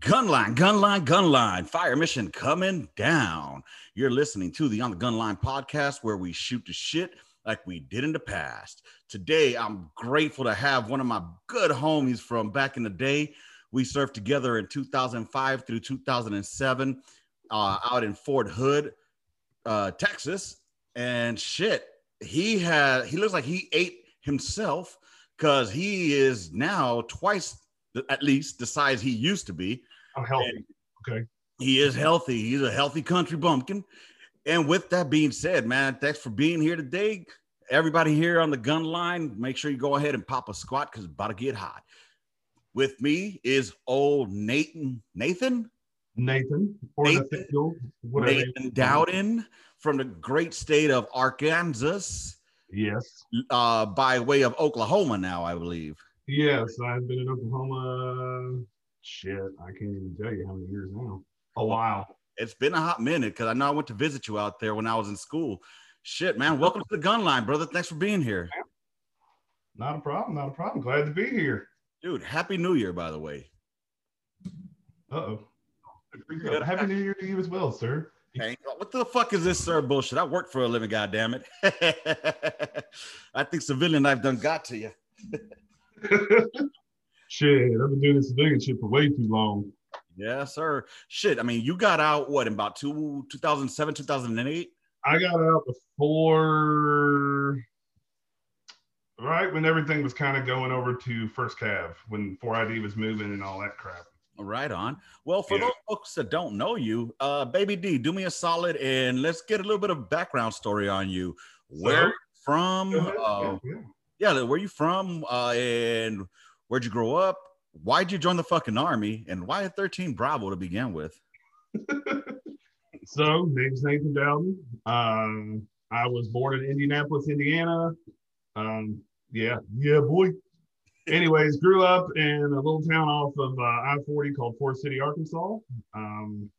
Gunline, gunline, gunline. Fire mission coming down. You're listening to the On the Gunline podcast where we shoot the shit like we did in the past. Today, I'm grateful to have one of my good homies from back in the day. We served together in 2005 through 2007 uh, out in Fort Hood, uh, Texas. And shit, he had, he looks like he ate himself because he is now twice at least the size he used to be. I'm healthy. And okay. He is healthy. He's a healthy country bumpkin. And with that being said, man, thanks for being here today. Everybody here on the gun line, make sure you go ahead and pop a squat because it's about to get hot. With me is old Nathan. Nathan? Nathan. Or Nathan, Nathan Dowden from the great state of Arkansas. Yes. Uh, by way of Oklahoma now, I believe. Yes, I've been in Oklahoma. Shit, I can't even tell you how many years now. A while. It's been a hot minute because I know I went to visit you out there when I was in school. Shit, man. Welcome to the gun line, brother. Thanks for being here. Not a problem. Not a problem. Glad to be here. Dude, happy new year, by the way. Uh oh. Happy New Year to you as well, sir. Hey, what the fuck is this, sir? Bullshit. I work for a living, goddamn it. I think civilian life done got to you. shit, I've been doing this civilian shit for way too long. Yeah, sir. Shit, I mean, you got out what in about two 2007, 2008? I got out before right when everything was kind of going over to first cav when 4ID was moving and all that crap. Right on. Well, for yeah. those folks that don't know you, uh, Baby D, do me a solid and let's get a little bit of background story on you. Where so, from? Uh, yeah, yeah yeah, where you from? Uh, and where'd you grow up? Why'd you join the fucking army? And why 13 Bravo to begin with? so, name's Nathan Dowden. Um, I was born in Indianapolis, Indiana. Um, yeah, yeah, boy. Anyways, grew up in a little town off of uh, I 40 called Forest City, Arkansas. Um,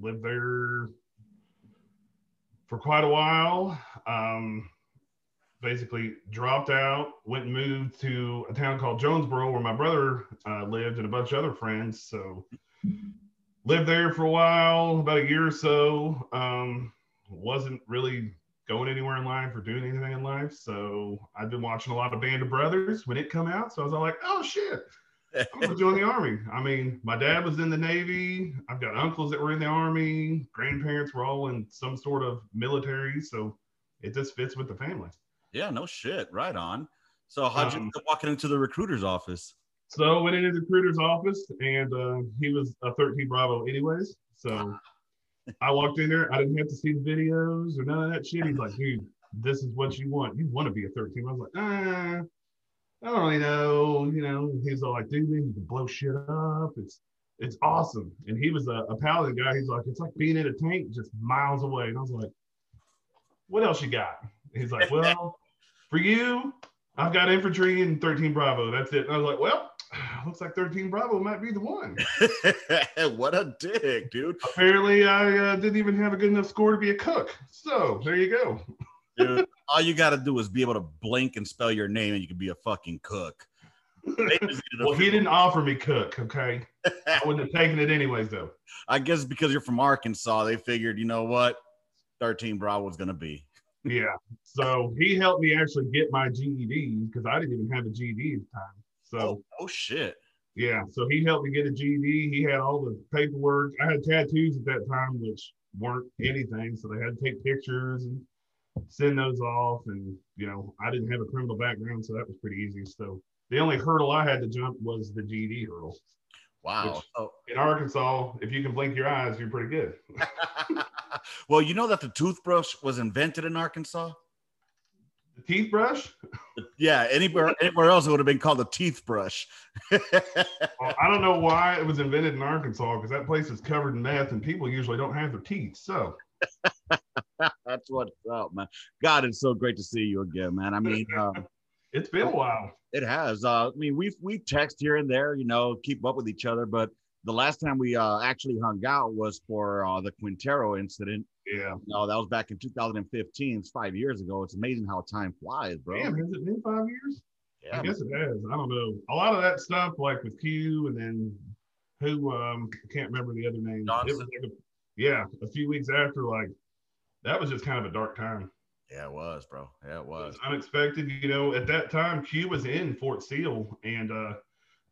lived there for quite a while. Um, basically dropped out, went and moved to a town called Jonesboro where my brother uh, lived and a bunch of other friends. So lived there for a while, about a year or so. Um, wasn't really going anywhere in life or doing anything in life. So I've been watching a lot of Band of Brothers when it come out. So I was all like, oh shit. I'm gonna join the army. I mean, my dad was in the Navy. I've got uncles that were in the army. Grandparents were all in some sort of military, so it just fits with the family. Yeah, no shit. Right on. So how'd you um, walking into the recruiter's office? So went into the recruiter's office and uh, he was a 13 Bravo anyways. So I walked in there. I didn't have to see the videos or none of that shit. He's like, dude, this is what you want. You want to be a 13. I was like, ah, I don't really know. You know, he's all like, dude, you can blow shit up. It's it's awesome. And he was a, a paladin guy. He's like, it's like being in a tank just miles away. And I was like, what else you got? He's like, well, for you, I've got infantry and 13 Bravo. That's it. And I was like, well, looks like 13 Bravo might be the one. what a dick, dude. Apparently, I uh, didn't even have a good enough score to be a cook. So there you go. dude, all you got to do is be able to blink and spell your name, and you can be a fucking cook. well, he didn't offer me cook. Okay, I wouldn't have taken it anyways, though. I guess because you're from Arkansas, they figured, you know what, 13 Bravo was going to be. Yeah. So he helped me actually get my GED because I didn't even have a GED at the time. So oh, oh, shit. Yeah. So he helped me get a GED. He had all the paperwork. I had tattoos at that time, which weren't anything. So they had to take pictures and send those off. And you know, I didn't have a criminal background, so that was pretty easy. So the only hurdle I had to jump was the GED hurdle. Wow. Oh. In Arkansas, if you can blink your eyes, you're pretty good. well, you know that the toothbrush was invented in Arkansas? The teeth brush? Yeah, anywhere anywhere else it would have been called a teeth brush. well, I don't know why it was invented in Arkansas because that place is covered in meth and people usually don't have their teeth. So that's what's up, man. God, it's so great to see you again, man. I mean, um, it's been a while. It has. Uh, I mean, we've we text here and there, you know, keep up with each other. But the last time we uh, actually hung out was for uh, the Quintero incident. Yeah. No, that was back in 2015. It's five years ago. It's amazing how time flies, bro. Damn, has it been five years? Yeah. I guess it has. I don't know. A lot of that stuff, like with Q and then who um I can't remember the other name. Johnson? like a- yeah, a few weeks after, like that was just kind of a dark time. Yeah, it was, bro. Yeah, it It was. was unexpected. You know, at that time, Q was in Fort Sill, and uh,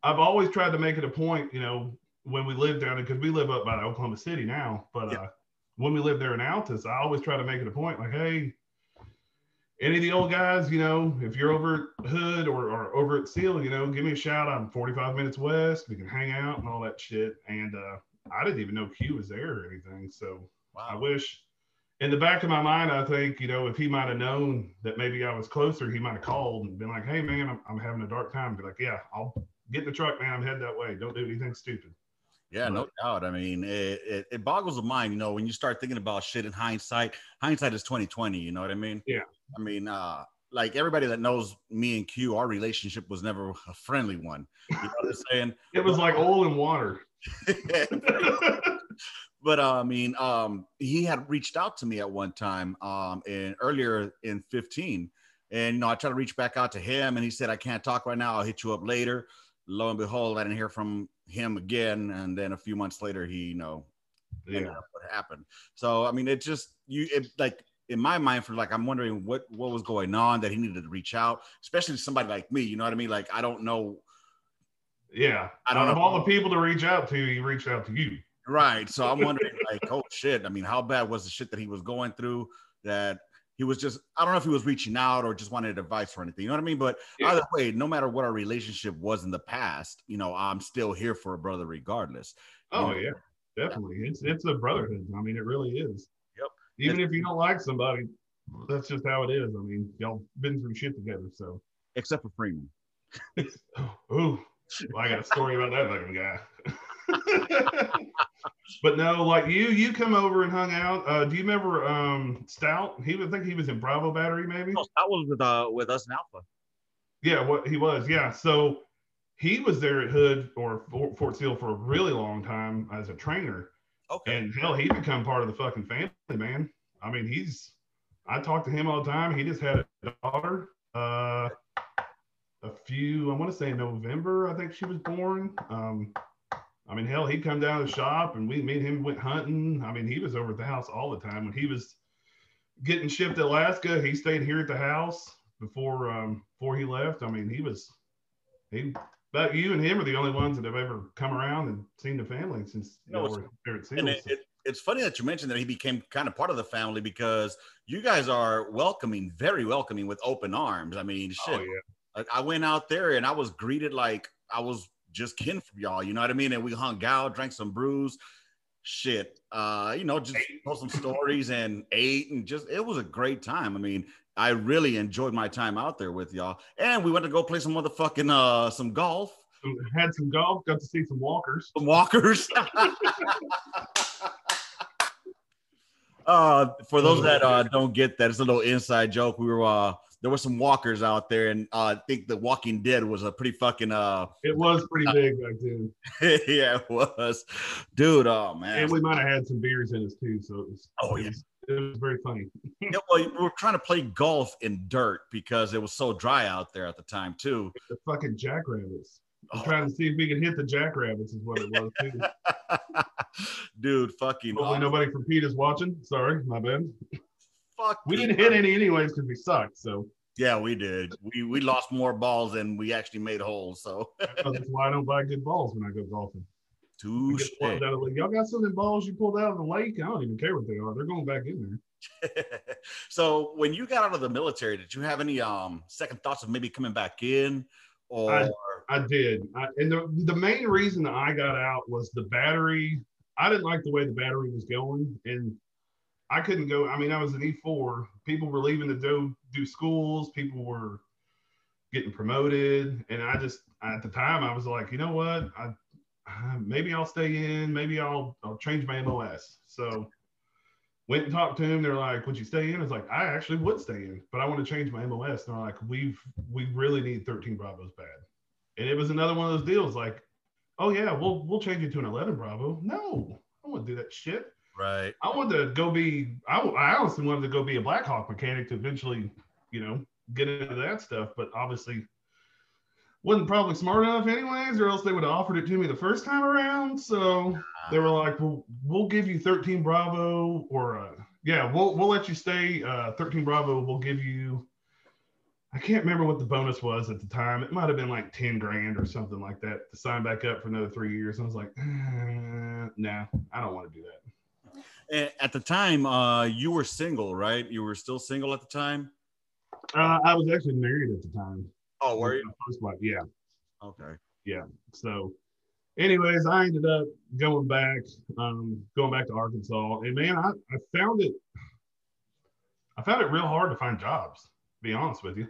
I've always tried to make it a point. You know, when we lived down there, because we live up by Oklahoma City now, but Yeah. uh, when we lived there in Altus, I always try to make it a point, like, hey, any of the old guys, you know, if you're over at Hood or, or over at Sill, you know, give me a shout. I'm 45 minutes west. We can hang out and all that shit. And uh, I didn't even know Q was there or anything. So I wish in the back of my mind, I think, you know, if he might have known that maybe I was closer, he might have called and been like, hey, man, I'm, I'm having a dark time. Be like, yeah, I'll get in the truck, man. I'm headed that way. Don't do anything stupid. Yeah, no doubt. I mean, it, it, it boggles the mind, you know, when you start thinking about shit in hindsight. Hindsight is 2020, you know what I mean? Yeah. I mean, uh, like everybody that knows me and Q, our relationship was never a friendly one. You know what I'm saying? It was like oil and water. but uh, I mean, um, he had reached out to me at one time, um, in earlier in 15, and you know, I tried to reach back out to him, and he said, "I can't talk right now. I'll hit you up later." Lo and behold, I didn't hear from him again, and then a few months later, he, you know, yeah. what happened. So I mean, it just you it, like in my mind for like I'm wondering what what was going on that he needed to reach out, especially to somebody like me. You know what I mean? Like I don't know. Yeah. I don't Out of know. all the people to reach out to, he reached out to you. Right. So I'm wondering, like, oh shit. I mean, how bad was the shit that he was going through that he was just, I don't know if he was reaching out or just wanted advice or anything. You know what I mean? But Yeah. either way, no matter what our relationship was in the past, you know, I'm still here for a brother regardless. Oh, You know? yeah. Definitely. It's it's a brotherhood. I mean, it really is. Yep. Even if you don't like somebody, that's just how it is. I mean, y'all been through shit together. So, Except for Freeman. ooh, well, I got a story about that fucking guy. but no, like you, you come over and hung out. Uh, do you remember um, Stout? He would think he was in Bravo Battery, maybe. No, that was with uh with us in Alpha. Yeah, what he was. Yeah, so he was there at Hood or Fort, Fort Sill for a really long time as a trainer, Okay. and hell, he become part of the fucking family, man. I mean, he's. I talk to him all the time. He just had a daughter. Uh, a few, I want to say November, I think she was born. Um, I mean, hell, he'd come down to the shop and we, me and him went hunting. I mean, he was over at the house all the time. When he was getting shipped to Alaska, he stayed here at the house before um before he left. I mean, he was he but you and him are the only ones that have ever come around and seen the family since you No, know, it's- we're at Seals. it, it, it's funny that you mentioned that he became kind of part of the family because you guys are welcoming, very welcoming with open arms. I mean, shit. oh yeah. I went out there and I was greeted like I was just kin from y'all. You know what I mean? And we hung out, drank some brews, shit. Uh, you know, just told some stories and ate and just it was a great time. I mean, I really enjoyed my time out there with y'all. And we went to go play some motherfucking uh some golf, had some golf, got to see some walkers. some walkers. uh for those that uh don't get that, it's a little inside joke. We were uh there were some walkers out there, and uh, I think the Walking Dead was a pretty fucking uh It was pretty big back then. yeah, it was, dude. Oh man. And we might have had some beers in us too. So it was Oh, it yeah. was, it was very funny. Yeah, well, we were trying to play golf in dirt because it was so dry out there at the time too. The fucking jackrabbits. I'm Oh, trying to see if we can hit the jackrabbits is what it was too. dude, fucking Hopefully awesome. nobody from PETA is watching. Sorry, my bad. Fuck. We didn't hit any anyways because we sucked. So Yeah, we did. We we lost more balls than we actually made holes. So that's why I don't buy good balls when I go golfing. I touche. get plugged out of the lake. Y'all got some of them balls you pulled out of the lake? I don't even care what they are. They're going back in there. so when you got out of the military, did you have any um second thoughts of maybe coming back in, or I did. I, and the, the main reason that I got out was the battery. I didn't like the way the battery was going. And I couldn't go. I mean, I was an E4. People were leaving to do, do schools. People were getting promoted. And I just, at the time, I was like, you know what? I, maybe I'll stay in. Maybe I'll, I'll change my MOS. So went and talked to him. They're like, would you stay in? I was like, I actually would stay in, but I want to change my MOS. And they're like, we've, we really need 13 Bravos bad. And it was another one of those deals like, oh yeah, we'll we'll change it to an 11 Bravo. No, I don't want to do that shit. Right? I wanted to go be. I, I honestly wanted to go be a Blackhawk mechanic to eventually, you know, get into that stuff. But obviously, wasn't probably smart enough anyways, or else they would have offered it to me the first time around. So they were like, "Well, we'll give you 13 Bravo, or uh, yeah, we'll we'll let you stay. Uh, 13 Bravo, we'll give you." I can't remember what the bonus was at the time. It might have been like 10 grand or something like that to sign back up for another three years. And I was like, eh, nah, I don't want to do that. At the time, uh, you were single, right? You were still single at the time. Uh, I was actually married at the time. Oh, were you? First wife, yeah. Okay. Yeah. So, anyways, I ended up going back, um, going back to Arkansas, and man, I, I found it, I found it real hard to find jobs. To be honest with you,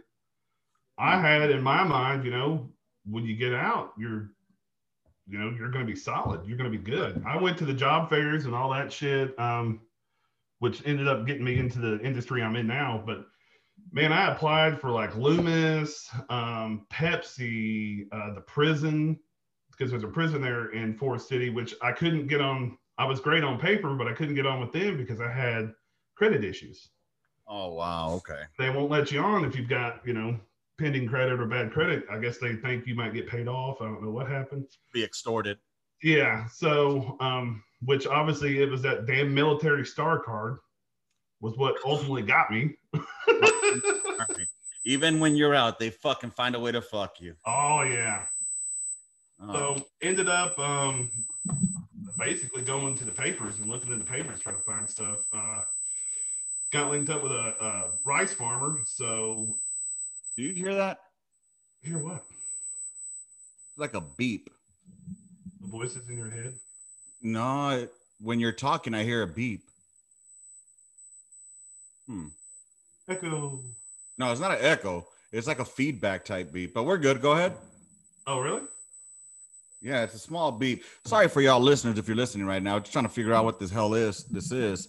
I had in my mind, you know, when you get out, you're, you know, you're going to be solid. You're going to be good. I went to the job fairs and all that shit, um, which ended up getting me into the industry I'm in now, but man, I applied for like Loomis, um, Pepsi, uh, the prison, because there's a prison there in Forest City, which I couldn't get on. I was great on paper, but I couldn't get on with them because I had credit issues. Oh wow, okay. They won't let you on if you've got you know pending credit or bad credit. I guess they think you might get paid off. I don't know what happened. Be extorted. Yeah. So, um, which obviously it was that damn military star card was what ultimately got me. Even when you're out, they fucking find a way to fuck you. Oh yeah. Oh. So ended up um, basically going to the papers and looking in the papers trying to find stuff. Uh, got linked up with a, a rice farmer. So do you hear that? Hear what? Like a beep. The voices in your head? No, when you're talking, I hear a beep. Hmm. Echo. No, it's not an echo. It's like a feedback type beep, but we're good. Go ahead. Oh, really? Yeah, it's a small beep. Sorry for y'all listeners if you're listening right now. Just trying to figure out what this hell is. This is.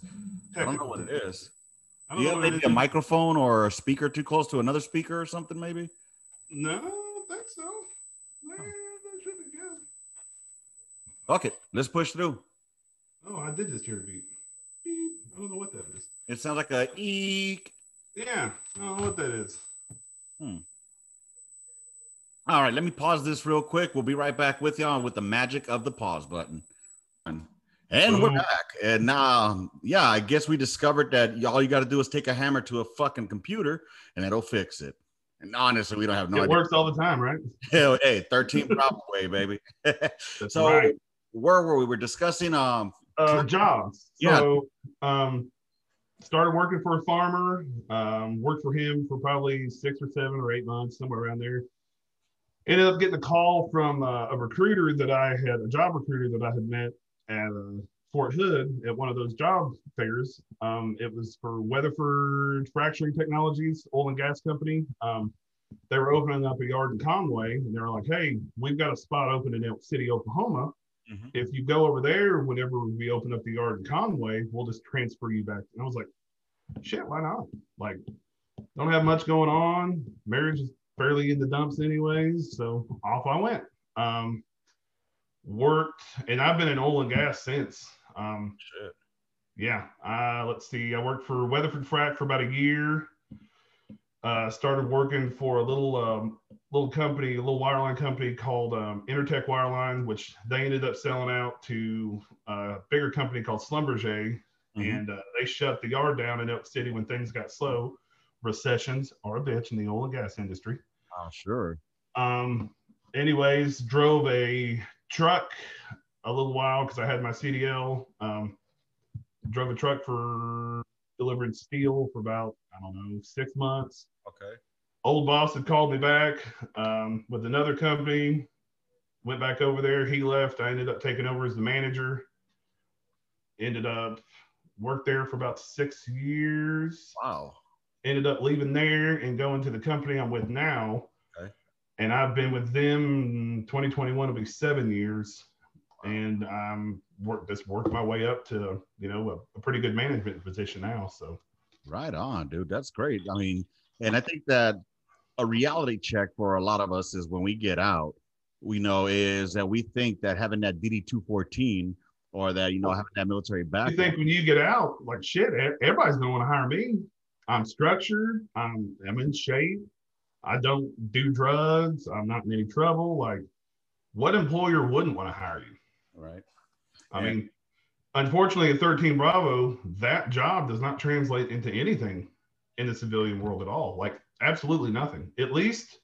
I don't know what it is. Do you have maybe a microphone or a speaker too close to another speaker or something? Maybe. No, I don't think so. Man, that should be good. Fuck it. Let's push through. Oh, I did just hear a beep. Beep. I don't know what that is. It sounds like a eek. Yeah, I don't know what that is. Hmm. All right, let me pause this real quick. We'll be right back with y'all with the magic of the pause button. And we're back. And now, yeah, I guess we discovered that all you got to do is take a hammer to a fucking computer and it'll fix it. And honestly, we don't have no it idea. works all the time, right? Hell, hey, 13 Bravo way, baby. so right. where were we? We're discussing um uh, jobs. Yeah. So um started working for a farmer, um, worked for him for probably six or seven or eight months, somewhere around there. Ended up getting a call from uh, a recruiter that I had, a job recruiter that I had met at uh, Fort Hood at one of those job fairs. Um, it was for Weatherford Fracturing Technologies, oil and gas company. Um, they were opening up a yard in Conway, and they were like, "Hey, we've got a spot open in Elk City, Oklahoma. Mm-hmm. If you go over there, whenever we open up the yard in Conway, we'll just transfer you back." And I was like, "Shit, why not? Like, don't have much going on. Marriage is fairly in the dumps, anyways. So off I went. Um, worked, and I've been in oil and gas since. Um, Shit. Yeah. Uh, let's see. I worked for Weatherford Frac for about a year. Uh, started working for a little um, little company, a little wireline company called um, Intertech Wireline, which they ended up selling out to a bigger company called Schlumberger, mm-hmm. and uh, they shut the yard down in Elk City when things got slow. Recessions are a bitch in the oil and gas industry. Oh, sure. Um, anyways, drove a truck a little while because I had my CDL. Um, drove a truck for delivering steel for about I don't know six months. Okay. Old boss had called me back um, with another company. Went back over there. He left. I ended up taking over as the manager. Ended up worked there for about six years. Wow. Ended up leaving there and going to the company I'm with now. And I've been with them 2021 will be seven years and I'm work just worked my way up to you know a, a, pretty good management position now. So right on, dude. That's great. I mean, and I think that a reality check for a lot of us is when we get out, we know is that we think that having that DD two fourteen or that you know having that military back. You think when you get out, like shit, everybody's gonna want to hire me. I'm structured. I'm I'm in shape. I don't do drugs. I'm not in any trouble. Like, what employer wouldn't want to hire you? Right. I mean, unfortunately, at 13 Bravo, that job does not translate into anything in the civilian world at all. Like, absolutely nothing. At least,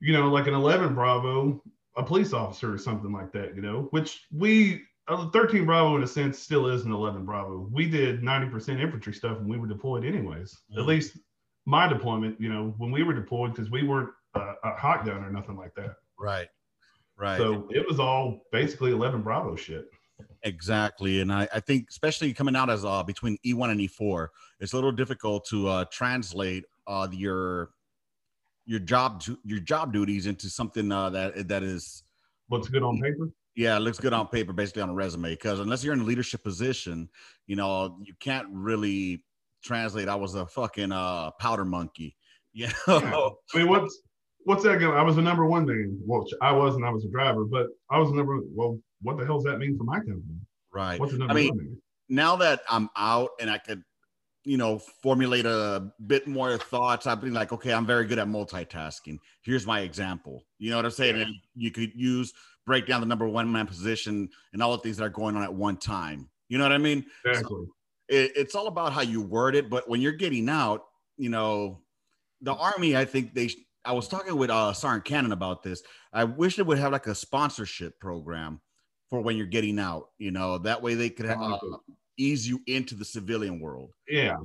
you know, like an 11 Bravo, a police officer or something like that, you know, which we, uh, 13 Bravo in a sense still is an 11 Bravo. We did 90% infantry stuff and we were deployed anyways. Mm-hmm. At least my deployment, you know, when we were deployed, because we weren't uh, a hot gun or nothing like that. Right. Right. So it was all basically 11 Bravo shit. Exactly. And I, I think, especially coming out as uh, between E1 and E4, it's a little difficult to uh, translate uh, your your job your job duties into something uh, that that is looks good on paper. Yeah, it looks good on paper, basically on a resume. Because unless you're in a leadership position, you know, you can't really translate. I was a fucking uh, powder monkey. You know? Yeah. I mean, what's what's that going? I was a number one man. Well, I wasn't. I was a driver, but I was a number. Well, what the hell does that mean for my company? Right. What's the number I mean, one? Now that I'm out and I could, you know, formulate a bit more thoughts, I've been like, okay, I'm very good at multitasking. Here's my example. You know what I'm saying? And you could use break down the number one man position and all the things that are going on at one time. You know what I mean? Exactly. So it, it's all about how you word it. But when you're getting out, you know, the army, I think they I was talking with uh, Sergeant Cannon about this. I wish they would have like a sponsorship program for when you're getting out. You know, that way they could uh, ease you into the civilian world. Yeah.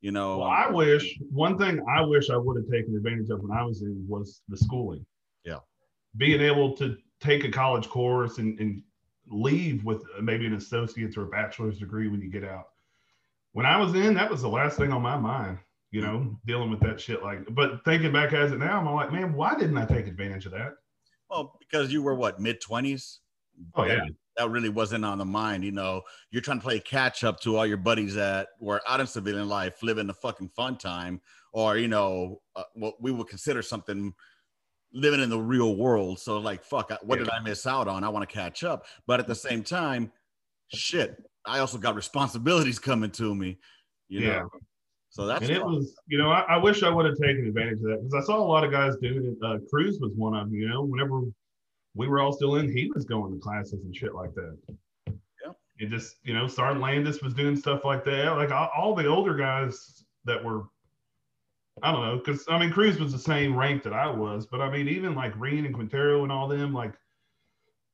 You know, well, I wish one thing I wish I would have taken advantage of when I was in was the schooling. Yeah. Being able to take a college course and, and leave with maybe an associate's or a bachelor's degree when you get out. When I was in, that was the last thing on my mind you know, dealing with that shit. Like, but thinking back as it now, I'm like, man, why didn't I take advantage of that? Well, because you were what mid twenties. Oh yeah. That really wasn't on the mind, you know. You're trying to play catch up to all your buddies that were out in civilian life, living the fucking fun time, or you know, uh, what we would consider something living in the real world. So, like, fuck, what yeah. did I miss out on? I want to catch up, but at the same time, shit, I also got responsibilities coming to me. You yeah. know, so that's and it was, you know, I, I wish I would have taken advantage of that because I saw a lot of guys doing it. Uh, Cruz was one of them. You know, whenever we were all still in, he was going to classes and shit like that. Yeah. It just, you know, Sergeant Landis was doing stuff like that. Like all, all the older guys that were, I don't know, because I mean, Cruz was the same rank that I was, but I mean, even like Reen and Quintero and all them, like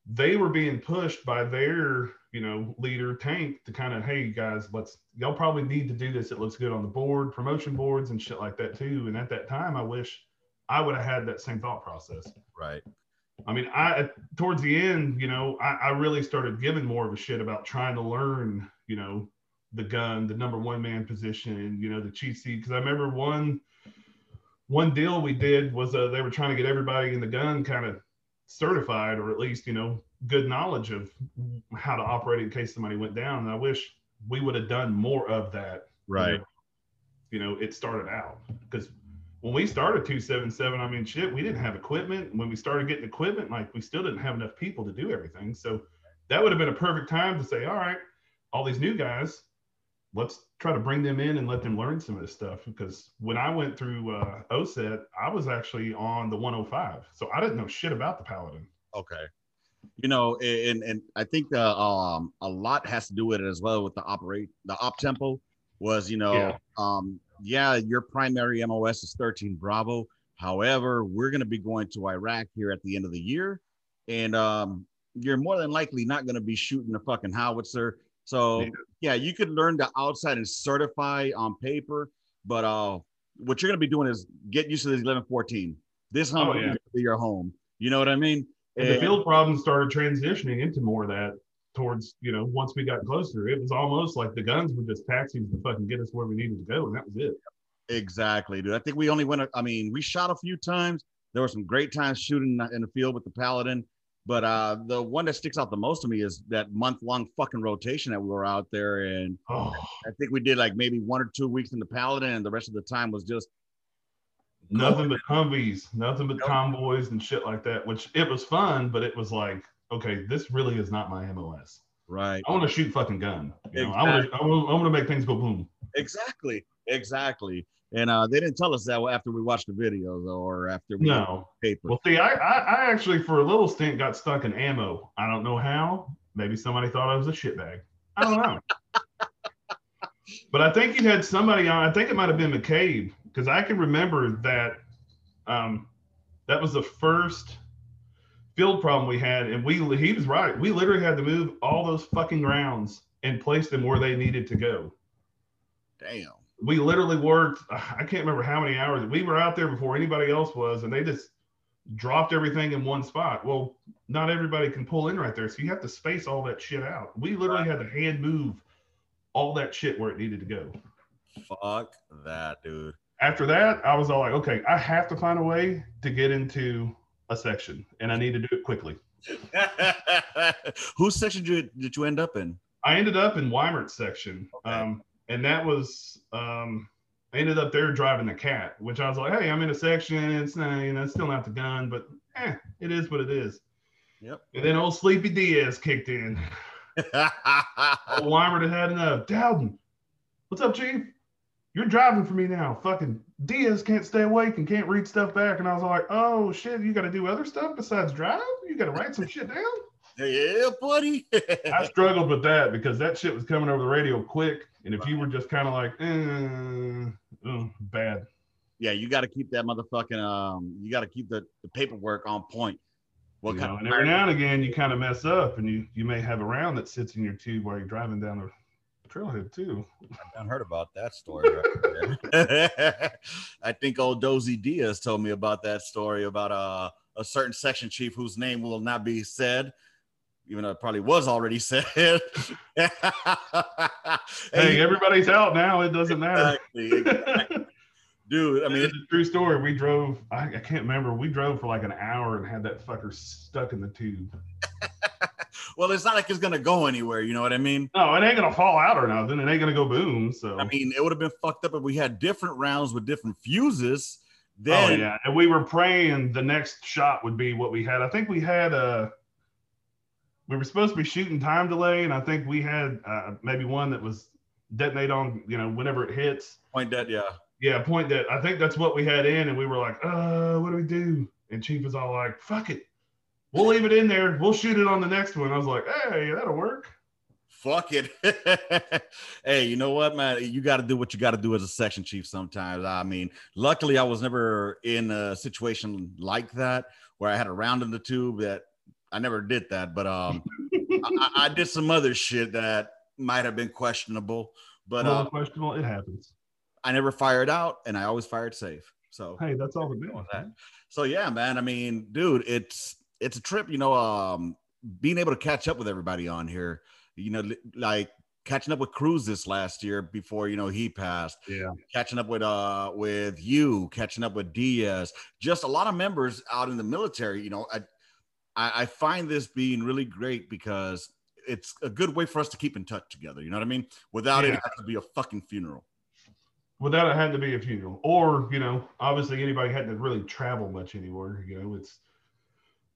they were being pushed by their you know leader tank to kind of hey guys let's y'all probably need to do this. It looks good on the board promotion boards and shit like that too. And at that time i wish i would have had that same thought process. Right. I mean i towards the end you know I, I really started giving more of a shit about trying to learn you know the gun the number one man position you know the cheat sheet. Because i remember one one deal we did was uh, they were trying to get everybody in the gun kind of certified or at least you know good knowledge of how to operate in case somebody went down. And i wish we would have done more of that right. you know, it started out because when we started 277 i mean shit we didn't have equipment. When we started getting equipment like we still didn't have enough people to do everything. So that would have been a perfect time to say all right all these new guys let's try to bring them in and let them learn some of this stuff. Because when I went through uh, OSUT, I was actually on the 105, so I didn't know shit about the Paladin. Okay, you know, and and I think the um a lot has to do with it as well with the operate the op tempo was you know yeah. um yeah your primary MOS is 13 Bravo. However, we're going to be going to Iraq here at the end of the year, and um you're more than likely not going to be shooting a fucking howitzer so yeah, you could learn the outside and certify on paper, but uh, what you're gonna be doing is get used to this 1114. This home oh, yeah. Be your home. You know what I mean? And, and the field problems started transitioning into more of that towards you know once we got closer, it was almost like the guns were just taxis to fucking get us where we needed to go, and that was it. Exactly, dude. I think we only went. I mean, we shot a few times. There were some great times shooting in the field with the Paladin. But uh, the one that sticks out the most to me is that month long fucking rotation that we were out there. And oh. I think we did like maybe one or two weeks in the Paladin, and the rest of the time was just nothing but Humvees, nothing but convoys and shit like that, which it was fun, but it was like, okay, this really is not my MOS. Right. I want to shoot fucking gun. You know? exactly. I want to I want to make things go boom. Exactly. Exactly. And uh, they didn't tell us that after we watched the video, though, or after we No. paper. Well, see, I, I, I actually for a little stint got stuck in ammo. I don't know how. Maybe somebody thought I was a shitbag. I don't know. but I think you had somebody on. I think it might have been McCabe because I can remember that. Um, that was the first field problem we had, and we he was right. We literally had to move all those fucking rounds and place them where they needed to go. Damn. We literally worked i can't remember how many hours we were out there before anybody else was and they just dropped everything in one spot well not everybody can pull in right there so you have to space all that shit out we literally had to hand move all that shit where it needed to go Fuck that, dude. after that i was all like okay i have to find a way to get into a section and i need to do it quickly Whose section did you, did you end up in? I ended up in Weimert's section, Okay. um, and that was um, I ended up there driving the cat, which I was like, hey, I'm in a section. It's not, you know, it's still not the gun, but eh, it is what it is. Yep. And then old Sleepy Diaz kicked in. Old Weimert had had enough. Dowden, what's up, Chief? You're driving for me now. Fucking Diaz can't stay awake and can't read stuff back. And I was like, oh shit, you got to do other stuff besides drive? You got to write some shit down? yeah, buddy. I struggled with that because that shit was coming over the radio quick. And if you were just kind of like, eh, oh, bad. yeah, you got to keep that motherfucking um. You got to keep the, the paperwork on point. What you kind know, of and every now and again, you kind of mess up and you, you may have a round that sits in your tube while you're driving down the trailhead, too. I've heard about that story. Right. I think old Dozy Diaz told me about that story about uh, a certain section chief whose name will not be said, even though it probably was already said. Hey, everybody's out now. It doesn't matter. exactly, exactly. dude. I mean, it's a true story. We drove, I, I can't remember, we drove for like an hour and had that fucker stuck in the tube. well, it's not like it's gonna go anywhere. You know what I mean? No, it ain't going to fall out or nothing. It ain't going to go boom. So, I mean, it would have been fucked up if we had different rounds with different fuses. oh, yeah. And we were praying the next shot would be what we had. I think we had a, we were supposed to be shooting time delay. And I think we had uh, maybe one that was detonate on, you know, whenever it hits. point that, yeah. Yeah, point that. I think that's what we had in. And we were like, uh, what do we do? And Chief was all like, fuck it. We'll leave it in there. We'll shoot it on the next one. I was like, hey, that'll work. Fuck it. hey, you know what, man? You got to do what you got to do as a section chief sometimes. I mean, luckily, I was never in a situation like that where I had a round in the tube that I never did that. But um, I, I did some other shit that might have been questionable. But Well, uh, questionable. It happens. I never fired out and I always fired safe. So, Hey, that's all we're matters. that. So yeah, man. I mean, dude, it's it's a trip. You know, um, being able to catch up with everybody on here. You know, like catching up with Cruz this last year before you know he passed. Yeah. Catching up with uh with you, catching up with Diaz. Just a lot of members out in the military. You know, I I, I find this being really great because it's a good way for us to keep in touch together. You know what I mean? Without it, Yeah. it has to be a fucking funeral. without it had to be a funeral or you know obviously anybody had to really travel much anymore you know it's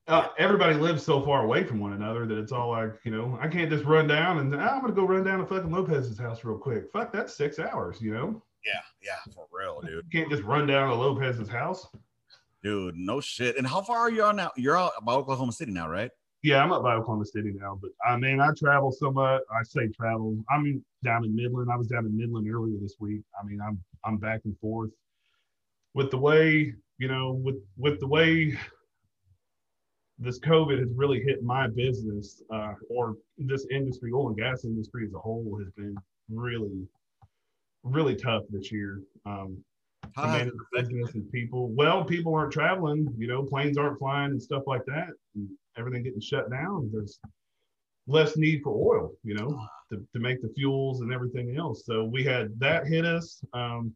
uh, everybody lives so far away from one another that it's all like you know i can't just run down and "Ah, i'm gonna go run down to fucking lopez's house real quick fuck that's six hours you know Yeah, yeah, for real, dude. you can't just run down to lopez's house Dude, no shit. And how far are you on now? You're out by Oklahoma City now, right? yeah i'm up by oklahoma city now but i mean i travel so much i say travel i'm down in midland i was down in midland earlier this week i mean i'm i'm back and forth with the way you know with with the way this covid has really hit my business uh, or this industry oil and gas industry as a whole has been really really tough this year um, to How has manage the business and people. Well, people aren't traveling, you know, planes aren't flying and stuff like that, and everything getting shut down. There's less need for oil, you know, to, to make the fuels and everything else. So we had that hit us. Um,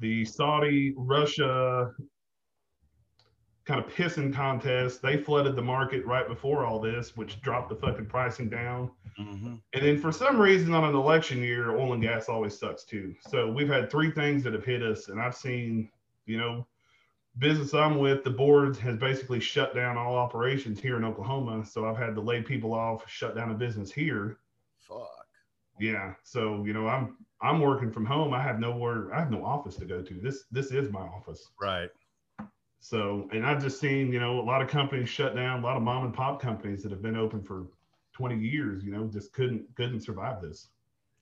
the Saudi Russia kind of pissing contest, they flooded the market right before all this, which dropped the fucking pricing down. Mhm. And then for some reason on an election year, oil and gas always sucks too. So we've had three things that have hit us, and I've seen, you know, business I'm with, the board has basically shut down all operations here in Oklahoma. So I've had to lay people off, shut down a business here. Fuck. Yeah. So, you know, I'm I'm working from home. I have nowhere. I have no office to go to. This this is my office. Right. So, and I've just seen, you know, a lot of companies shut down. A lot of mom and pop companies that have been open for 20 years, you know, just couldn't couldn't survive this.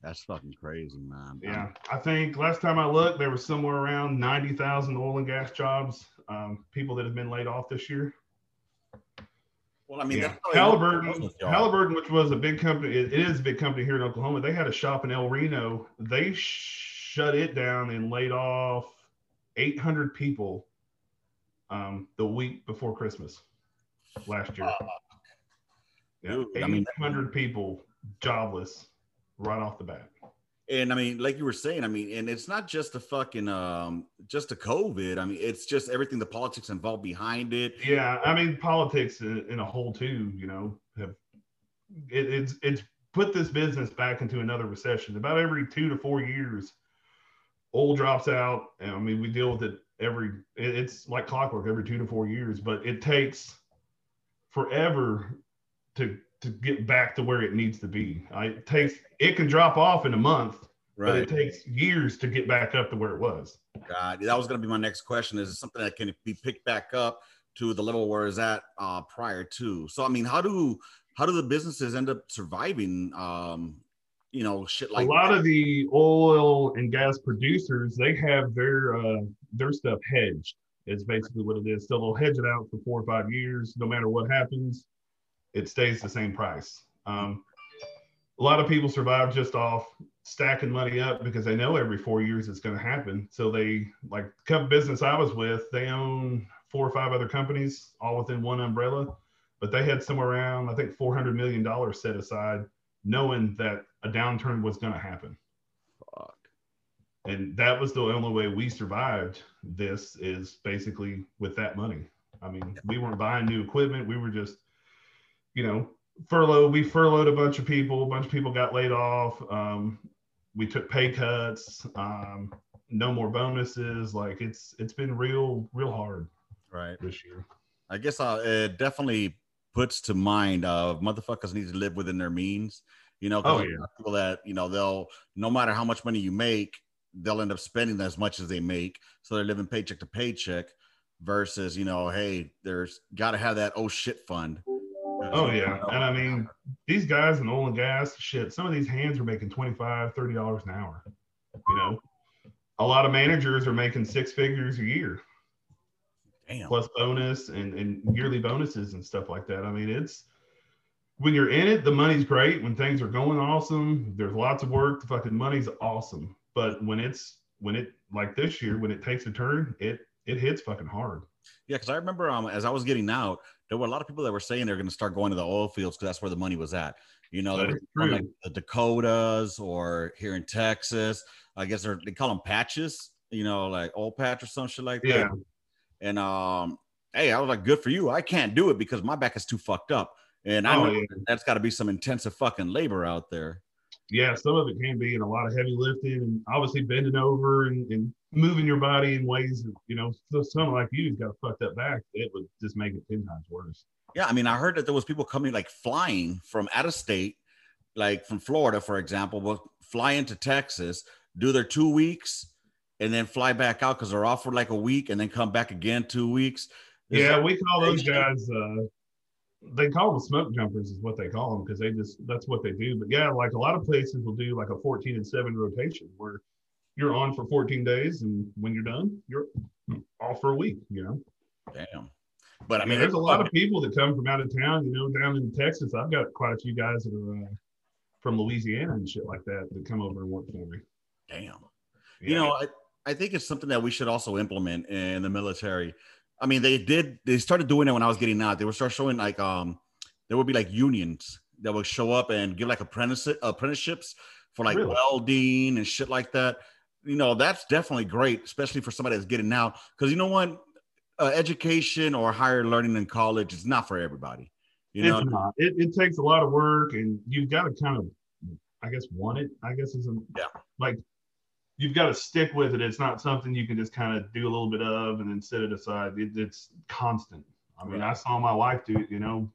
That's fucking crazy, man. Yeah, I think last time I looked, there was somewhere around 90,000 oil and gas jobs, um, people that have been laid off this year. Well, I mean, yeah. Halliburton, Halliburton, which was a big company, it, it is a big company here in Oklahoma. They had a shop in El Reno. They shut it down and laid off 800 people um, the week before Christmas last year. Uh, yeah, Dude, 800 I mean, people jobless right off the bat. And I mean, like you were saying, I mean, and it's not just a fucking um just a COVID. I mean, it's just everything the politics involved behind it. Yeah, I mean, politics in, in a whole too. You know, have it, it's it's put this business back into another recession. About every two to four years, oil drops out. And, I mean, we deal with it every. It, it's like clockwork every two to four years, but it takes forever to to get back to where it needs to be. it takes it can drop off in a month, right. but it takes years to get back up to where it was. God, that was going to be my next question. Is it something that can be picked back up to the level where it's at uh, prior to? So, I mean, how do how do the businesses end up surviving? Um, you know, shit like a lot that? of the oil and gas producers, they have their uh, their stuff hedged. It's basically what it is. So they'll hedge it out for four or five years, no matter what happens it stays the same price. Um, a lot of people survive just off stacking money up because they know every four years it's going to happen. So they like the business I was with, they own four or five other companies all within one umbrella, but they had somewhere around I think four hundred million dollars set aside, knowing that a downturn was going to happen. Fuck. And that was the only way we survived. This is basically with that money. I mean, we weren't buying new equipment. We were just you know, furlough. We furloughed a bunch of people. A bunch of people got laid off. Um, we took pay cuts. Um, no more bonuses. Like it's it's been real real hard. Right. This year. I guess uh, it definitely puts to mind of uh, motherfuckers need to live within their means. You know, oh, yeah. people that you know they'll no matter how much money you make, they'll end up spending as much as they make, so they're living paycheck to paycheck. Versus, you know, hey, there's got to have that oh shit fund Oh yeah, and I mean these guys in oil and gas, shit. Some of these hands are making 25 30 dollars an hour. You know, a lot of managers are making six figures a year, Damn. plus bonus and and yearly bonuses and stuff like that. I mean, it's when you're in it, the money's great. When things are going awesome, there's lots of work. The fucking money's awesome. But when it's when it like this year, when it takes a turn, it it hits fucking hard. Yeah, because I remember um, as I was getting out, there were a lot of people that were saying they're going to start going to the oil fields because that's where the money was at. You know, like the Dakotas or here in Texas. I guess they call them patches. You know, like oil patch or some shit like that. yeah. that. And um, hey, I was like, good for you. I can't do it because my back is too fucked up, and I oh, know yeah. that's got to be some intensive fucking labor out there. Yeah, some of it can be, and a lot of heavy lifting, and obviously bending over and, and moving your body in ways, that, you know, so someone like you who's got to fuck that back, it would just make it 10 times worse. Yeah. I mean, I heard that there was people coming like flying from out of state, like from Florida, for example, will fly into Texas, do their two weeks, and then fly back out because they're off for like a week and then come back again two weeks. Is yeah, we call those guys uh they call them smoke jumpers is what they call them because they just that's what they do. But yeah, like a lot of places will do like a 14 and 7 rotation where you're on for 14 days, and when you're done, you're off for a week. You know. Damn. But I mean, yeah, there's a lot of people that come from out of town. You know, down in Texas, I've got quite a few guys that are uh, from Louisiana and shit like that that come over and work for me. Damn. Yeah. You know, I, I think it's something that we should also implement in the military. I mean, they did. They started doing it when I was getting out. They would start showing like um, there would be like unions that would show up and give like apprentice apprenticeships for like really? welding and shit like that you know that's definitely great especially for somebody that's getting out because you know what uh, education or higher learning in college is not for everybody you know it, it takes a lot of work and you've got to kind of i guess want it i guess is a yeah like you've got to stick with it it's not something you can just kind of do a little bit of and then set it aside it, it's constant i mean right. i saw my wife do it you know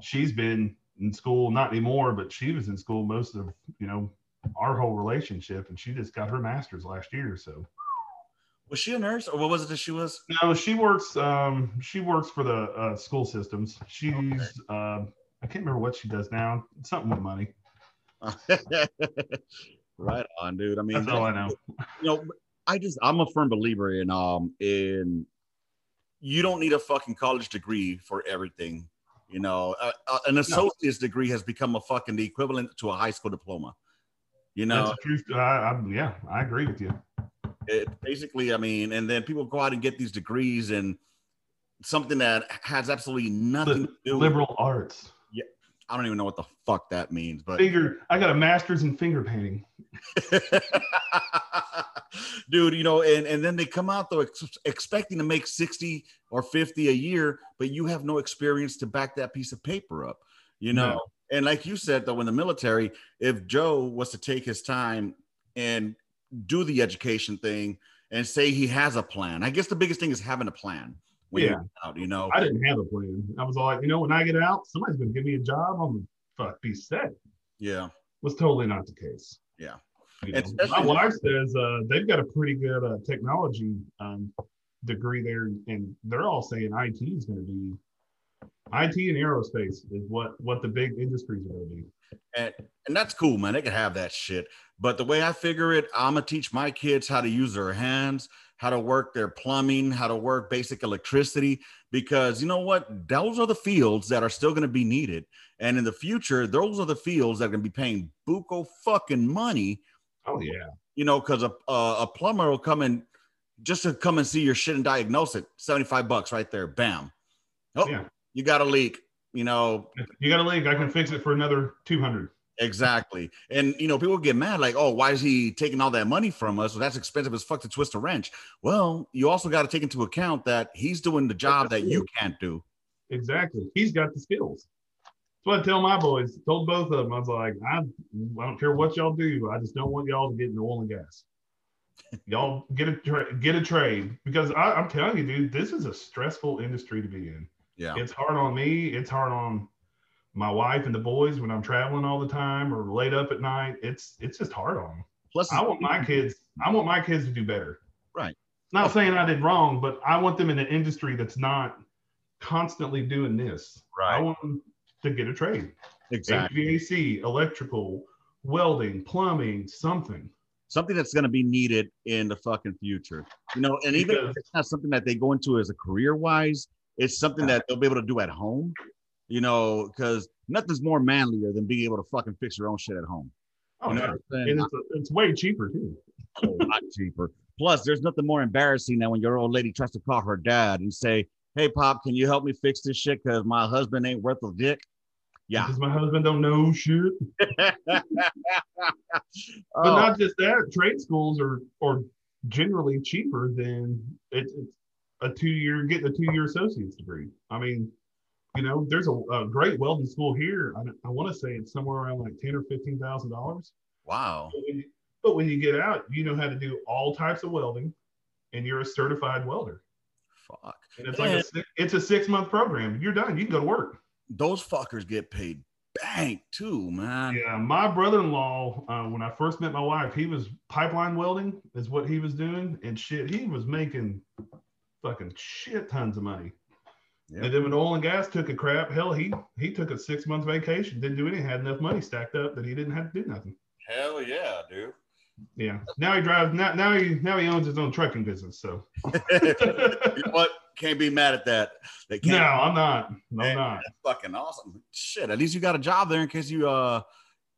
she's been in school not anymore but she was in school most of you know our whole relationship, and she just got her master's last year. So Was she a nurse or what was it that she was? no, she works. Um, she works for the uh, school systems. She's. Uh, I can't remember what she does now. Something with money. right on, dude. I mean, That's all I know. you know, I just I'm a firm believer in um in you don't need a fucking college degree for everything. You know, uh, uh, an associate's degree has become a fucking the equivalent to a high school diploma. You know, the. I, I, yeah, I agree with you. it basically, I mean, and then people go out and get these degrees and something that has absolutely nothing to do. With liberal arts. Yeah, I don't even know what the fuck that means, but Finger. I got a master's in finger painting. dude you know and, and then they come out though ex- expecting to make 60 or 50 a year but you have no experience to back that piece of paper up you know No. and like you said though in the military if joe was to take his time and do the education thing and say he has a plan i guess the biggest thing is having a plan when Yeah. you're out you know I didn't have a plan. I was all like, you know, when I get out, somebody's gonna give me a job. I'm gonna fuck be set. yeah Was totally not the case. Yeah. You know, Especially- my wife says uh, they've got a pretty good uh, technology um, degree there, and they're all saying IT is going to be IT and aerospace is what what the big industries are going to be. and, and that's cool, man. They can have that shit. But the way I figure it, I'm gonna teach my kids how to use their hands, how to work their plumbing, how to work basic electricity, because you know what? Those are the fields that are still gonna be needed. And in the future, those are the fields that are gonna be paying buco fucking money, Oh yeah, you know, because a, a, a plumber will come in just to come and see your shit and diagnose it. 75 bucks right there. Bam. Oh, Yeah. you got a leak, you know, you got a leak. I can fix it for another two hundred. Exactly. And you know, people get mad like, oh, why is he taking all that money from us? Well, that's expensive as fuck to twist a wrench. Well, you also got to take into account that he's doing the job that you can't do. Exactly. He's got the skills. That's what I tell my boys. Told both of them. I was like, I, I don't care what y'all do. I just don't want y'all to get into oil and gas. y'all get a tra- get a trade because I, I'm telling you, dude, this is a stressful industry to be in. Yeah. It's hard on me. It's hard on my wife and the boys when I'm traveling all the time or late up at night. It's it's just hard on them. Plus, I want my kids. I want my kids to do better. Right. Not saying I did wrong, but I want them in an industry that's not constantly doing this. Right. I want them to get a trade. Exactly. HVAC, electrical, welding, plumbing, something. Something that's going to be needed in the fucking future. You know, and even Because- if it's not something that they go into as a career wise, it's something that they'll be able to do at home. You know, because nothing's more manlier than being able to fucking fix your own shit at home. Oh, You know yeah. what I'm saying? And it's, it's way cheaper too. Oh, a lot cheaper. Plus, there's nothing more embarrassing than when your old lady tries to call her dad and say, "Hey, pop, can you help me fix this shit? Because my husband ain't worth a dick." Yeah. Because my husband don't know shit. But Oh, not just that, trade schools are are generally cheaper than it's, it's a two year getting a two year associate's degree. I mean, you know, there's a, a great welding school here. I, I want to say it's somewhere around like ten or fifteen thousand dollars. wow. But when, you, but when you get out, you know how to do all types of welding, and you're a certified welder. Fuck. And it's like a, six- it's a six month program. You're done. You can go to work. Those fuckers get paid bank too, man. Yeah, my brother-in-law, uh, when I first met my wife, he was pipeline welding, is what he was doing, and shit, he was making fucking shit tons of money. Yep. And then when oil and gas took a crap, hell, he he took a six month vacation, didn't do anything, had enough money stacked up that he didn't have to do nothing. Hell yeah, dude. Yeah. Now he drives. Now now he now he owns his own trucking business. So you know what? Can't be mad at that. They no, can't. I'm not. No, I'm not. That's fucking awesome. Shit. At least you got a job there in case you uh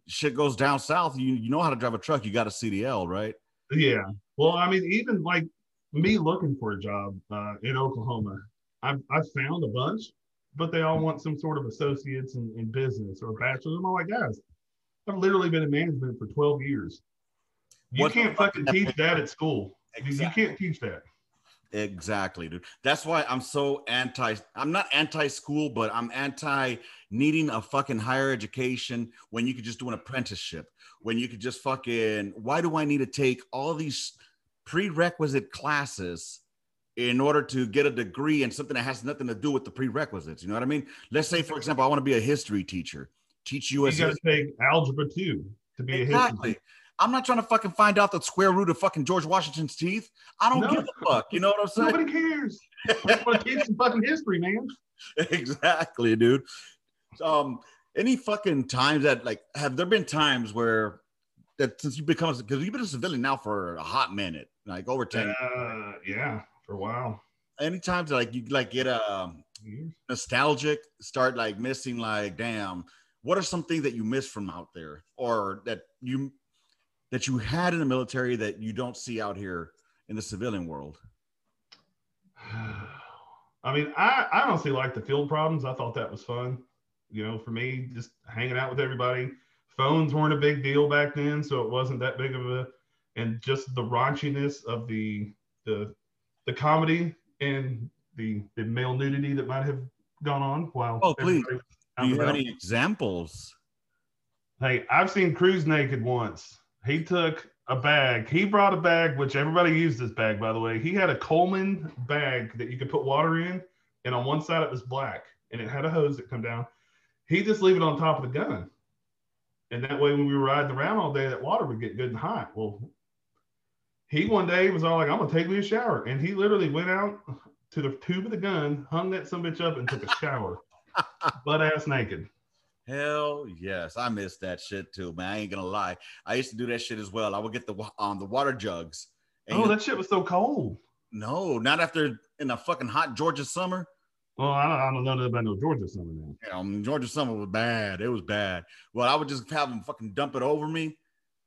shit goes down south. You you know how to drive a truck. You got a CDL, right? Yeah. Well, I mean, even like me looking for a job uh, in Oklahoma, I've, I've found a bunch, but they all want some sort of associates in, in business or bachelor's. I'm like, guys, I've literally been in management for 12 years. You What can't fucking teach that at school. You- Exactly. You can't teach that. Exactly, dude. That's why I'm so anti. I'm not anti-school, but I'm anti needing a fucking higher education when you could just do an apprenticeship. When you could just fucking. Why do I need to take all these prerequisite classes in order to get a degree in something that has nothing to do with the prerequisites? You know what I mean? Let's say, for example, I want to be a history teacher. Teach You U.S. got to take algebra two. to be exactly. a history. I'm not trying to fucking find out the square root of fucking George Washington's teeth. I don't No. give a fuck. You know what I'm saying? Nobody cares. Want to keep some fucking history, man. exactly, dude. Um, any fucking times that like have there been times where that since you become because you've been a civilian now for a hot minute, like over ten. Uh, yeah, for a while. Any times like you like get um nostalgic, start like missing like damn, what are some things that you miss from out there or that you that you had in the military that you don't see out here in the civilian world? I mean, I, I honestly like the field problems. I thought that was fun. You know, for me, just hanging out with everybody. Phones weren't a big deal back then, so it wasn't that big of a and just the raunchiness of the the the comedy and the the male nudity that might have gone on while Oh, please. Do you have any examples? Hey, I've seen Cruz naked once. He took a bag. He brought a bag, which everybody used this bag, by the way. He had a Coleman bag that you could put water in, and on one side it was black, and it had a hose that come down. He just leave it on top of the gun, and that way when we were riding around all day, that water would get good and hot. Well, he one day was all like, "I'm gonna take me a shower," and he literally went out to the tube of the gun, hung that some bitch up, and took a shower, butt ass naked. Hell yes, I miss that shit too, man. I ain't gonna lie. I used to do that shit as well. I would get the um the water jugs. Oh, that shit was so cold. no, not after in a fucking hot Georgia summer. Well, I don't, I don't know about no Georgia summer now. Know, um, Georgia summer was bad. It was bad. Well, I would just have them fucking dump it over me.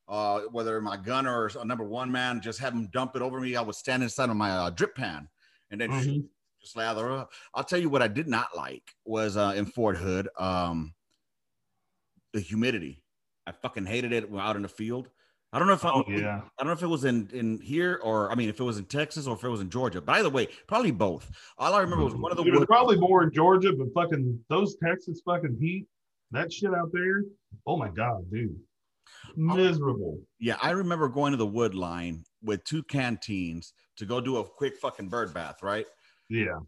Uh, whether my gun or a number one man, just have them dump it over me. I would stand inside of my uh, drip pan and then Mhm. just lather up. I'll tell you what I did not like was uh, in Fort Hood, um, the humidity. I fucking hated it out in the field. I don't know if I, Oh yeah. I don't know if it was in in here or I mean if it was in Texas or if it was in Georgia. By the way, probably both. All I remember was one of the It was probably more in Georgia, but fucking those Texas fucking heat, that shit out there. Oh my god, dude, miserable. Yeah, I remember going to the wood line with two canteens to go do a quick fucking bird bath. Right. Yeah.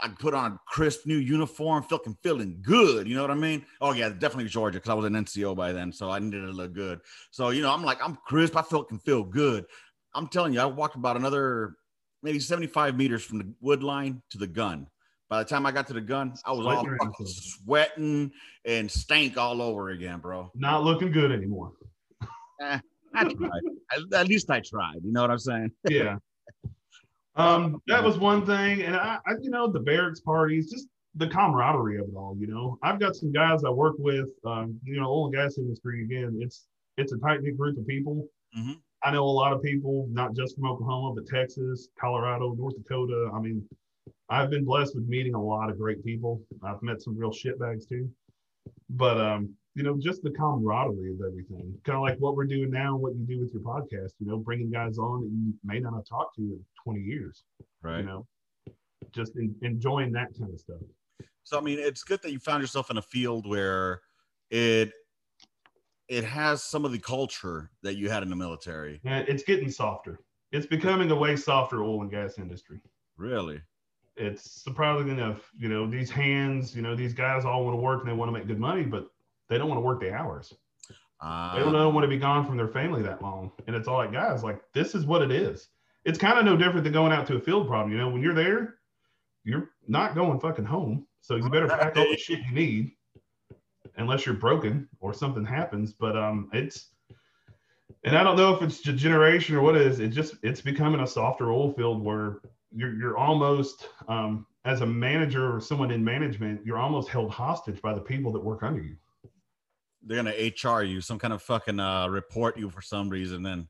I put on a crisp new uniform, fucking feeling good. You know what I mean? Oh yeah, definitely Georgia because I was an NCO by then, so I needed to look good. So you know, I'm like, I'm crisp. I feel can feel good. I'm telling you, I walked about another maybe 75 meters from the wood line to the gun. By the time I got to the gun, I was all Sweating fucking sweating and stank all over again, bro. Not looking good anymore. I tried. At- At least I tried. You know what I'm saying? Yeah. Um, that was one thing, and I, I, you know, the barracks parties, just the camaraderie of it all. You know, I've got some guys I work with. Um, you know, oil and gas industry again. It's it's a tight knit group of people. Mhm. I know a lot of people, not just from Oklahoma, but Texas, Colorado, North Dakota. I mean, I've been blessed with meeting a lot of great people. I've met some real shitbags too. But um, you know, just the camaraderie of everything, kind of like what we're doing now, what you do with your podcast. You know, bringing guys on that you may not have talked to in 20 years. Right. You know, just in, enjoying that kind of stuff. So I mean, it's good that you found yourself in a field where it it has some of the culture that you had in the military. And it's getting softer. It's becoming a way softer oil and gas industry. Really? It's surprising enough. You know, these hands. You know, these guys all want to work and they want to make good money, but they don't want to work the hours. They Uh, don't want to be gone from their family that long. And it's all like, guys, like this is what it is. It's kind of no different than going out to a field problem. You know, when you're there, you're not going fucking home. So you better pack all the shit you need, unless you're broken or something happens. But um, it's, and I don't know if it's generation or what it is. It just it's becoming a softer oil field where you're you're almost um, as a manager or someone in management, you're almost held hostage by the people that work under you. They're gonna HR you, some kind of fucking uh, report you for some reason. Then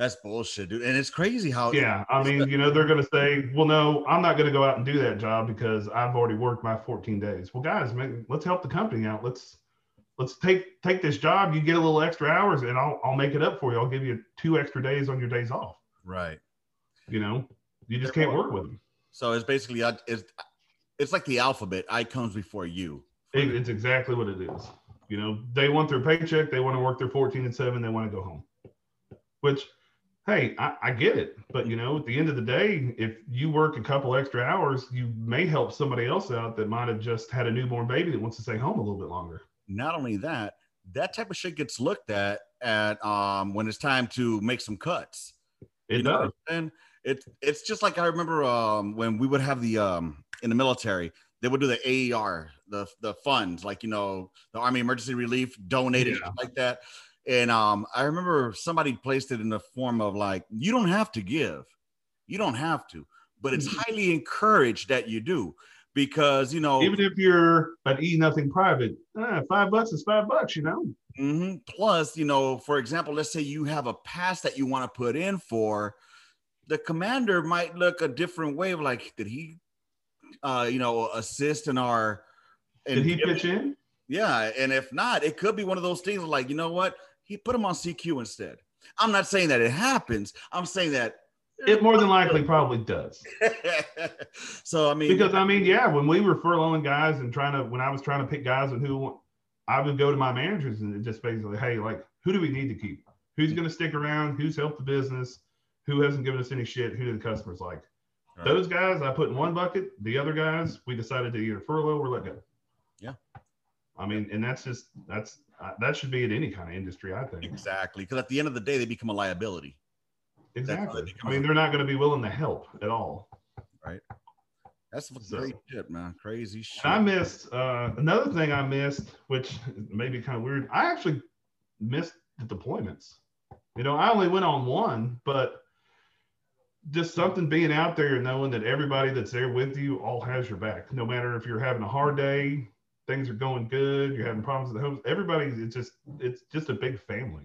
that's bullshit, dude. And it's crazy how Yeah, I mean, you know, they're going to say, "Well, no, I'm not going to go out and do that job because I've already worked my 14 days." Well, guys, man, let's help the company out. Let's let's take take this job. You get a little extra hours, and I'll I'll make it up for you. I'll give you two extra days on your days off. right. You know, you just can't work with them. So it's basically it's it's like the alphabet. I comes before you. It, it's exactly what it is. You know, they want their paycheck. They want to work their 14 and seven. They want to go home. Which, hey, I, I get it. But you know, at the end of the day, if you work a couple extra hours, you may help somebody else out that might have just had a newborn baby that wants to stay home a little bit longer. Not only that, that type of shit gets looked at at um when it's time to make some cuts. It you does. and it it's just like I remember um when we would have the um in the military they would do the AER the the funds like you know the Army Emergency Relief donated Yeah. like that, and um I remember somebody placed it in the form of like you don't have to give, you don't have to, but it's Mhm. highly encouraged that you do because you know Even if you're an E nothing private, eh, five bucks is five bucks, you know. hmm Plus, you know, for example, let's say you have a pass that you want to put in for, the commander might look a different way of like, did he, uh, you know, assist in our? Did he pitch in? Yeah, and if not, it could be one of those things like, you know what, he put him on CQ instead. I'm not saying that it happens. I'm saying that. It more than likely probably does. so I mean, Because I mean, yeah, when we were furloughing guys and trying to, when I was trying to pick guys and who, I would go to my managers and just basically, hey, like, who do we need to keep? Who's going to stick around? Who's helped the business? Who hasn't given us any shit? Who do the customers like? Right. Those guys I put in one bucket. The other guys we decided to either furlough or let go. Yeah. I mean, and that's just that's uh, that should be in any kind of industry, I think. exactly, because at the end of the day, they become a liability. Exactly. I mean, they're not going to be willing to help at all. Right. That's So- crazy shit, man. Crazy shit. And I missed uh, another thing I missed, which may be kind of weird. I actually missed the deployments. You know, I only went on one, but just something being out there and knowing that everybody that's there with you all has your back. No matter if you're having a hard day, things are going good, you're having problems with the homes. Everybody, it's just it's just a big family.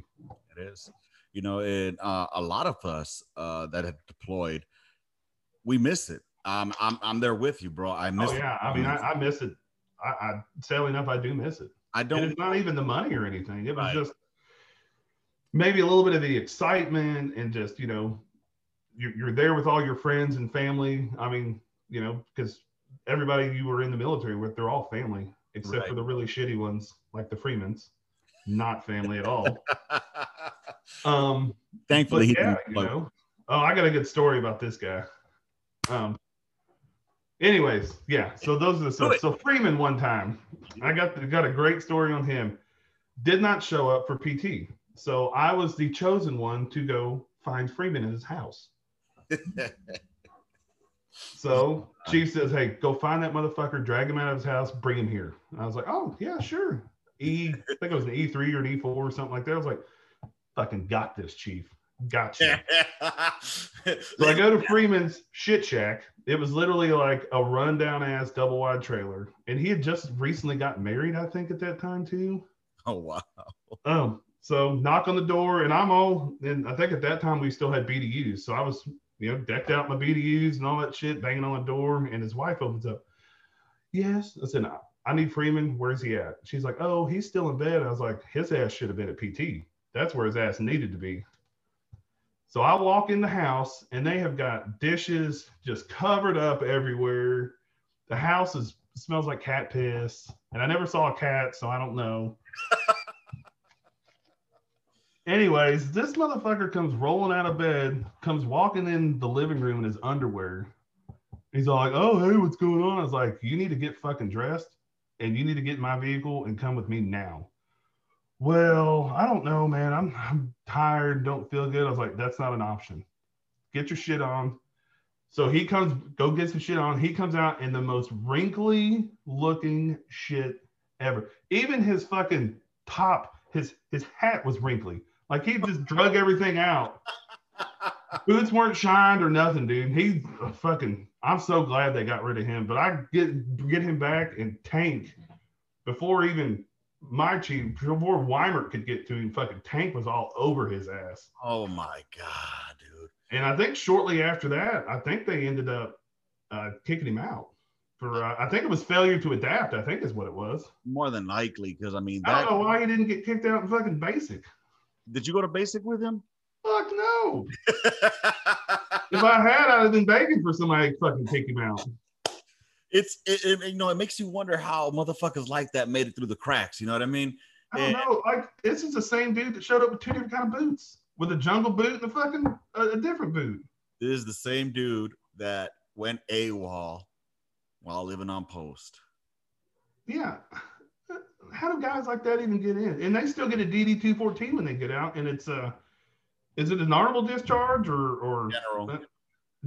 It is. You know, and uh, a lot of us uh, that have deployed, we miss it. Um, I'm I'm there with you, bro. I miss. Oh yeah, I mean, I, I miss it. I, I sadly enough, I do miss it. I don't. it's not even the money or anything. It was Right. just maybe a little bit of the excitement and just, you know, you're, you're there with all your friends and family. I mean, you know, because everybody you were in the military with, they're all family, except Right. for the really shitty ones like the Freemans, not family at all. Um, Thankfully, he yeah, didn't you know. Oh, I got a good story about this guy. Um. Anyways, yeah. So those are the stuff. So Freeman one time, I got the, got a great story on him. Did not show up for PT, so I was the chosen one to go find Freeman in his house. So Chief says, "Hey, go find that motherfucker, drag him out of his house, bring him here." And I was like, "Oh yeah, sure." E, I think it was an E three or an E four or something like that. I was like, "Fucking got this, Chief. Got you." So I go to Freeman's shit shack. It was literally like a rundown ass double wide trailer, and he had just recently got married, I think, at that time too. oh wow. Um, so knock on the door, and I'm all, and I think at that time we still had BDUs, so I was, you know, decked out my BDUs and all that shit, banging on the door, and his wife opens up. Yes, I said, I need Freeman. Where's he at? She's like, oh, he's still in bed. I was like, his ass should have been at PT. That's where his ass needed to be. So I walk in the house, and they have got dishes just covered up everywhere. The house is smells like cat piss, and I never saw a cat, so I don't know. Anyways, this motherfucker comes rolling out of bed, comes walking in the living room in his underwear. He's all like, "Oh, hey, what's going on?" I was like, "You need to get fucking dressed, and you need to get in my vehicle and come with me now." Well, I don't know, man. I'm I'm tired, don't feel good. I was like, "That's not an option. Get your shit on." So he comes, go get some shit on. He comes out in the most wrinkly looking shit ever. Even his fucking top, his his hat was wrinkly. Like he just drug everything out. Boots weren't shined or nothing, dude. He uh, fucking. I'm so glad they got rid of him. But I get get him back and Tank before even my chief before Weimer could get to him. Fucking Tank was all over his ass. Oh my god, dude. And I think shortly after that, I think they ended up uh, kicking him out for. Uh, I think it was failure to adapt. I think is what it was. More than likely, because I mean, I don't know why he didn't get kicked out in fucking basic. Did you go to basic with him? Fuck no. If I had, I'd have been begging for somebody to fucking kick him out. it's it, it- you know it makes you wonder how motherfuckers like that made it through the cracks. You know what I mean? I don't know. Like this is the same dude that showed up with two different kind of boots, with a jungle boot and a fucking uh, a different boot. This is the same dude that went AWOL while living on post. Yeah. How do guys like that even get in? And they still get a DD two fourteen when they get out, and it's uh, is it an honorable discharge or or General.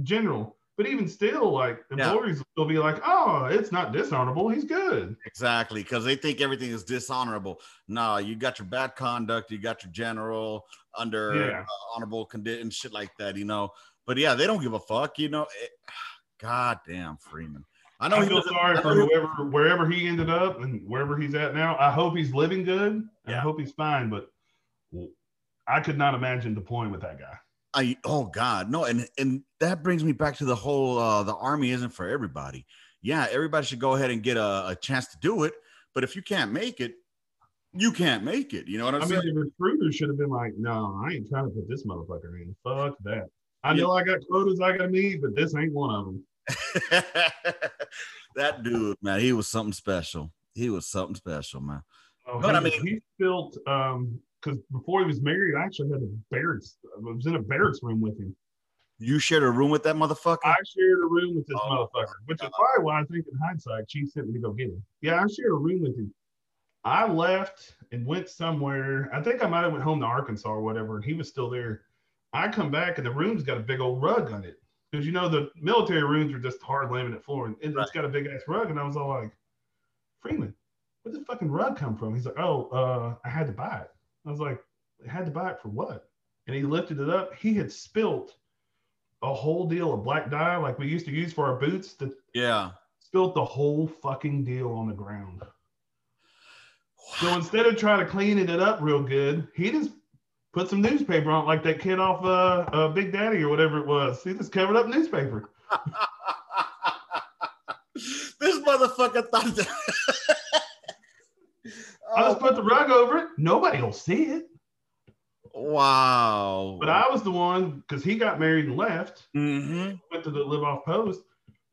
general? But even still, like employees will be like, oh, it's not dishonorable. He's good. Exactly, because they think everything is dishonorable. No, you got your bad conduct, you got your general under Yeah. uh, honorable condition, shit like that, you know. But yeah, they don't give a fuck, you know. It, God damn, Freeman. I know I he feel sorry for whoever, wherever he ended up and wherever he's at now. I hope he's living good. and I hope he's fine. But I could not imagine deploying with that guy. I oh God, no, and and that brings me back to the whole uh the army isn't for everybody. Yeah, everybody should go ahead and get a, a chance to do it, but if you can't make it, you can't make it. You know what I'm I mean, saying? the recruiter should have been like, no, I ain't trying to put this motherfucker in. Fuck that. I know I got quotas I got to meet, but this ain't one of them. that dude, man, he was something special. He was something special, man. Oh, But he, I mean- he built um because before he was married, I actually had a barracks. I was in a barracks room with him. You shared a room with that motherfucker. I shared a room with this Oh, motherfucker, which is probably why I think in hindsight Chief sent me to go get him. Yeah, I shared a room with him. I left and went somewhere. I think I might have went home to Arkansas or whatever, and he was still there. I come back and the room's got a big old rug on it because you know the military rooms are just hard laminate floor, and Right. it's got a big ass rug. And I was all like, Freeman, where'd the fucking rug come from? He's like, Oh, uh, I had to buy it. I was like, I had to buy it for what? And he lifted it up. He had spilt a whole deal of black dye like we used to use for our boots that yeah. spilt the whole fucking deal on the ground. So instead of trying to clean it up real good, he just put some newspaper on it, like that kid off uh, uh Big Daddy or whatever it was. See, this covered up newspaper. this motherfucker thought that. I just put the rug over it. Nobody will see it. wow. But I was the one because he got married and left. hmm went to the live off post,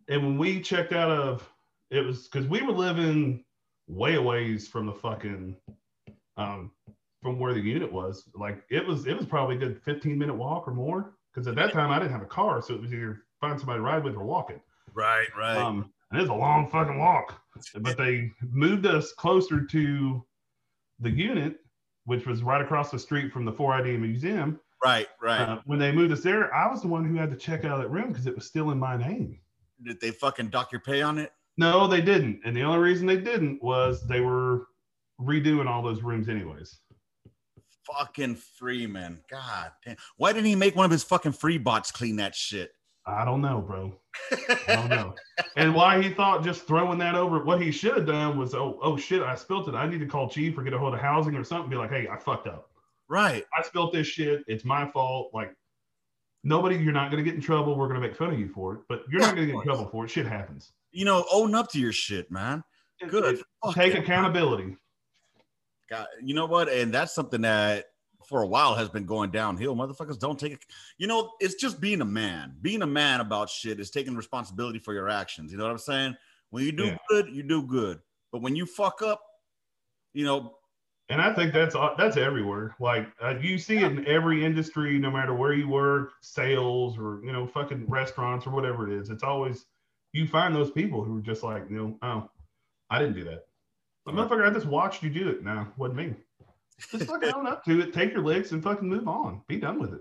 and when we checked out of it was because we were living way a ways from the fucking um from where the unit was. Like it was it was probably a good 15 minute walk or more. Because at that time I didn't have a car, so it was either find somebody to ride with or walking. Right, right. Um, and it's a long fucking walk. But they moved us closer to the unit, which was right across the street from the 4ID museum. right, right. Uh, when they moved us there, I was the one who had to check out that room because it was still in my name. Did they fucking dock your pay on it? No, they didn't. And the only reason they didn't was they were redoing all those rooms anyways. Fucking Freeman. God damn. Why didn't he make one of his fucking free bots clean that shit? I don't know, bro. I don't know. and why he thought just throwing that over, what he should have done was, oh, oh shit, I spilt it. I need to call chief or get a hold of housing or something. Be like, hey, I fucked up. right. I spilt this shit. It's my fault. Like, nobody, you're not going to get in trouble. We're going to make fun of you for it, but you're Yeah, not going to get in trouble for it. Shit happens. You know, own up to your shit, man. Good. Take accountability. God, you know what? And that's something that for a while has been going downhill. Motherfuckers don't take it. You know, it's just being a man. Being a man about shit is taking responsibility for your actions. You know what I'm saying? When you do Yeah. good, you do good. But when you fuck up, you know, And I think that's that's everywhere. Like uh, you see it in every industry, no matter where you work, sales or you know, fucking restaurants or whatever it is. It's always you find those people who are just like, you know, oh, I didn't do that. Right. motherfucker, I just watched you do it. No, wasn't me. Just fucking own up to it. Take your licks and fucking move on. Be done with it.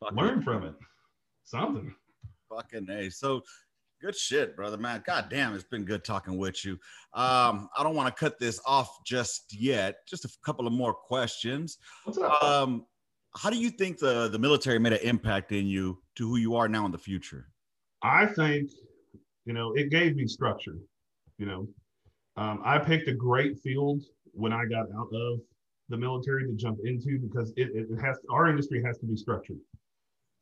fucking, Learn from it. Something. fucking a. So good shit, brother, man. God damn, it's been good talking with you. Um, I don't want to cut this off just yet. Just a couple of more questions. What's up? Um, how do you think the the military made an impact in you to who you are now in the future? I think, you know, it gave me structure. You know, um, I picked a great field when I got out of the military to jump into because it, it has our industry has to be structured.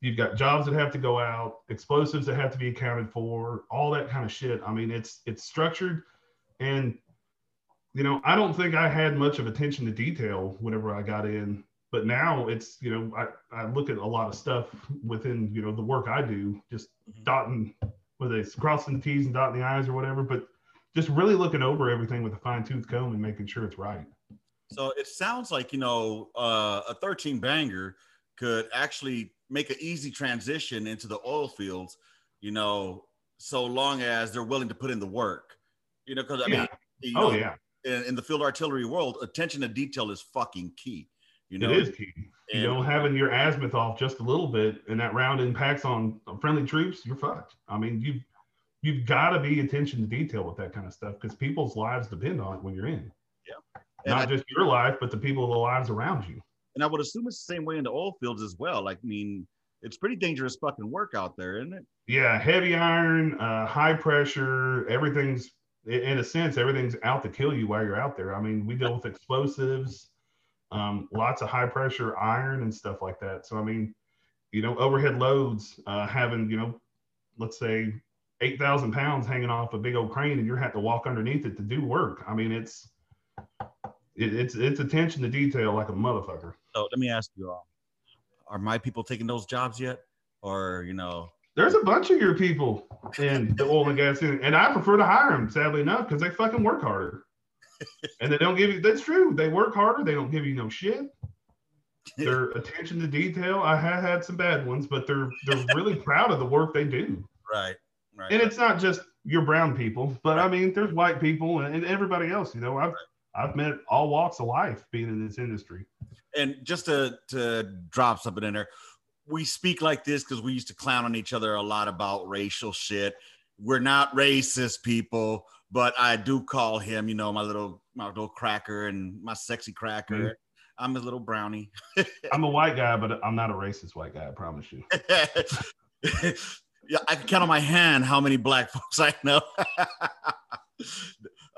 You've got jobs that have to go out, explosives that have to be accounted for, all that kind of shit. I mean, it's it's structured, and you know, I don't think I had much of attention to detail whenever I got in. But now it's you know, I, I look at a lot of stuff within you know the work I do, just dotting whether it's crossing the T's and dotting the I's or whatever, but just really looking over everything with a fine tooth comb and making sure it's right. So it sounds like you know uh, a 13 banger could actually make an easy transition into the oil fields. You know, so long as they're willing to put in the work. You know, because I mean, Yeah. you Oh know, yeah. in, in the field artillery world, attention to detail is fucking key. You know, it is key. You know, having your azimuth off just a little bit and that round impacts on on friendly troops, you're fucked. I mean, you you've got to be attention to detail with that kind of stuff because people's lives depend on it when you're in. And Not I- just your life, but the people, the lives around you. And I would assume it's the same way in the oil fields as well. Like, I mean, it's pretty dangerous fucking work out there, isn't it? Yeah, heavy iron, uh, high pressure, everything's in in a sense, everything's out to kill you while you're out there. I mean, we deal with explosives, um, lots of high pressure iron and stuff like that. So I mean, you know, overhead loads, uh, having you know, let's say eight thousand pounds hanging off a big old crane, and you're having to walk underneath it to do work. I mean, it's it, it's it's attention to detail like a motherfucker. So let me ask you, um, are my people taking those jobs yet? Or, you know, There's a bunch of your people in the oil and gas industry, and I prefer to hire them, sadly enough, because they fucking work harder. and they don't give you, that's true. They work harder. They don't give you no shit. Their attention to detail. I have had some bad ones, but they're they're really proud of the work they do. right, right. And it's not just your brown people, but I mean, there's white people and, and everybody else. You know, I've I've met all walks of life being in this industry. and just to to drop something in there, we speak like this because we used to clown on each other a lot about racial shit. We're not racist people, but I do call him, you know, my little my little cracker and my sexy cracker. Mhm. I'm a little brownie. I'm a white guy, but I'm not a racist white guy. I promise you. yeah, I can count on my hand how many black folks I know.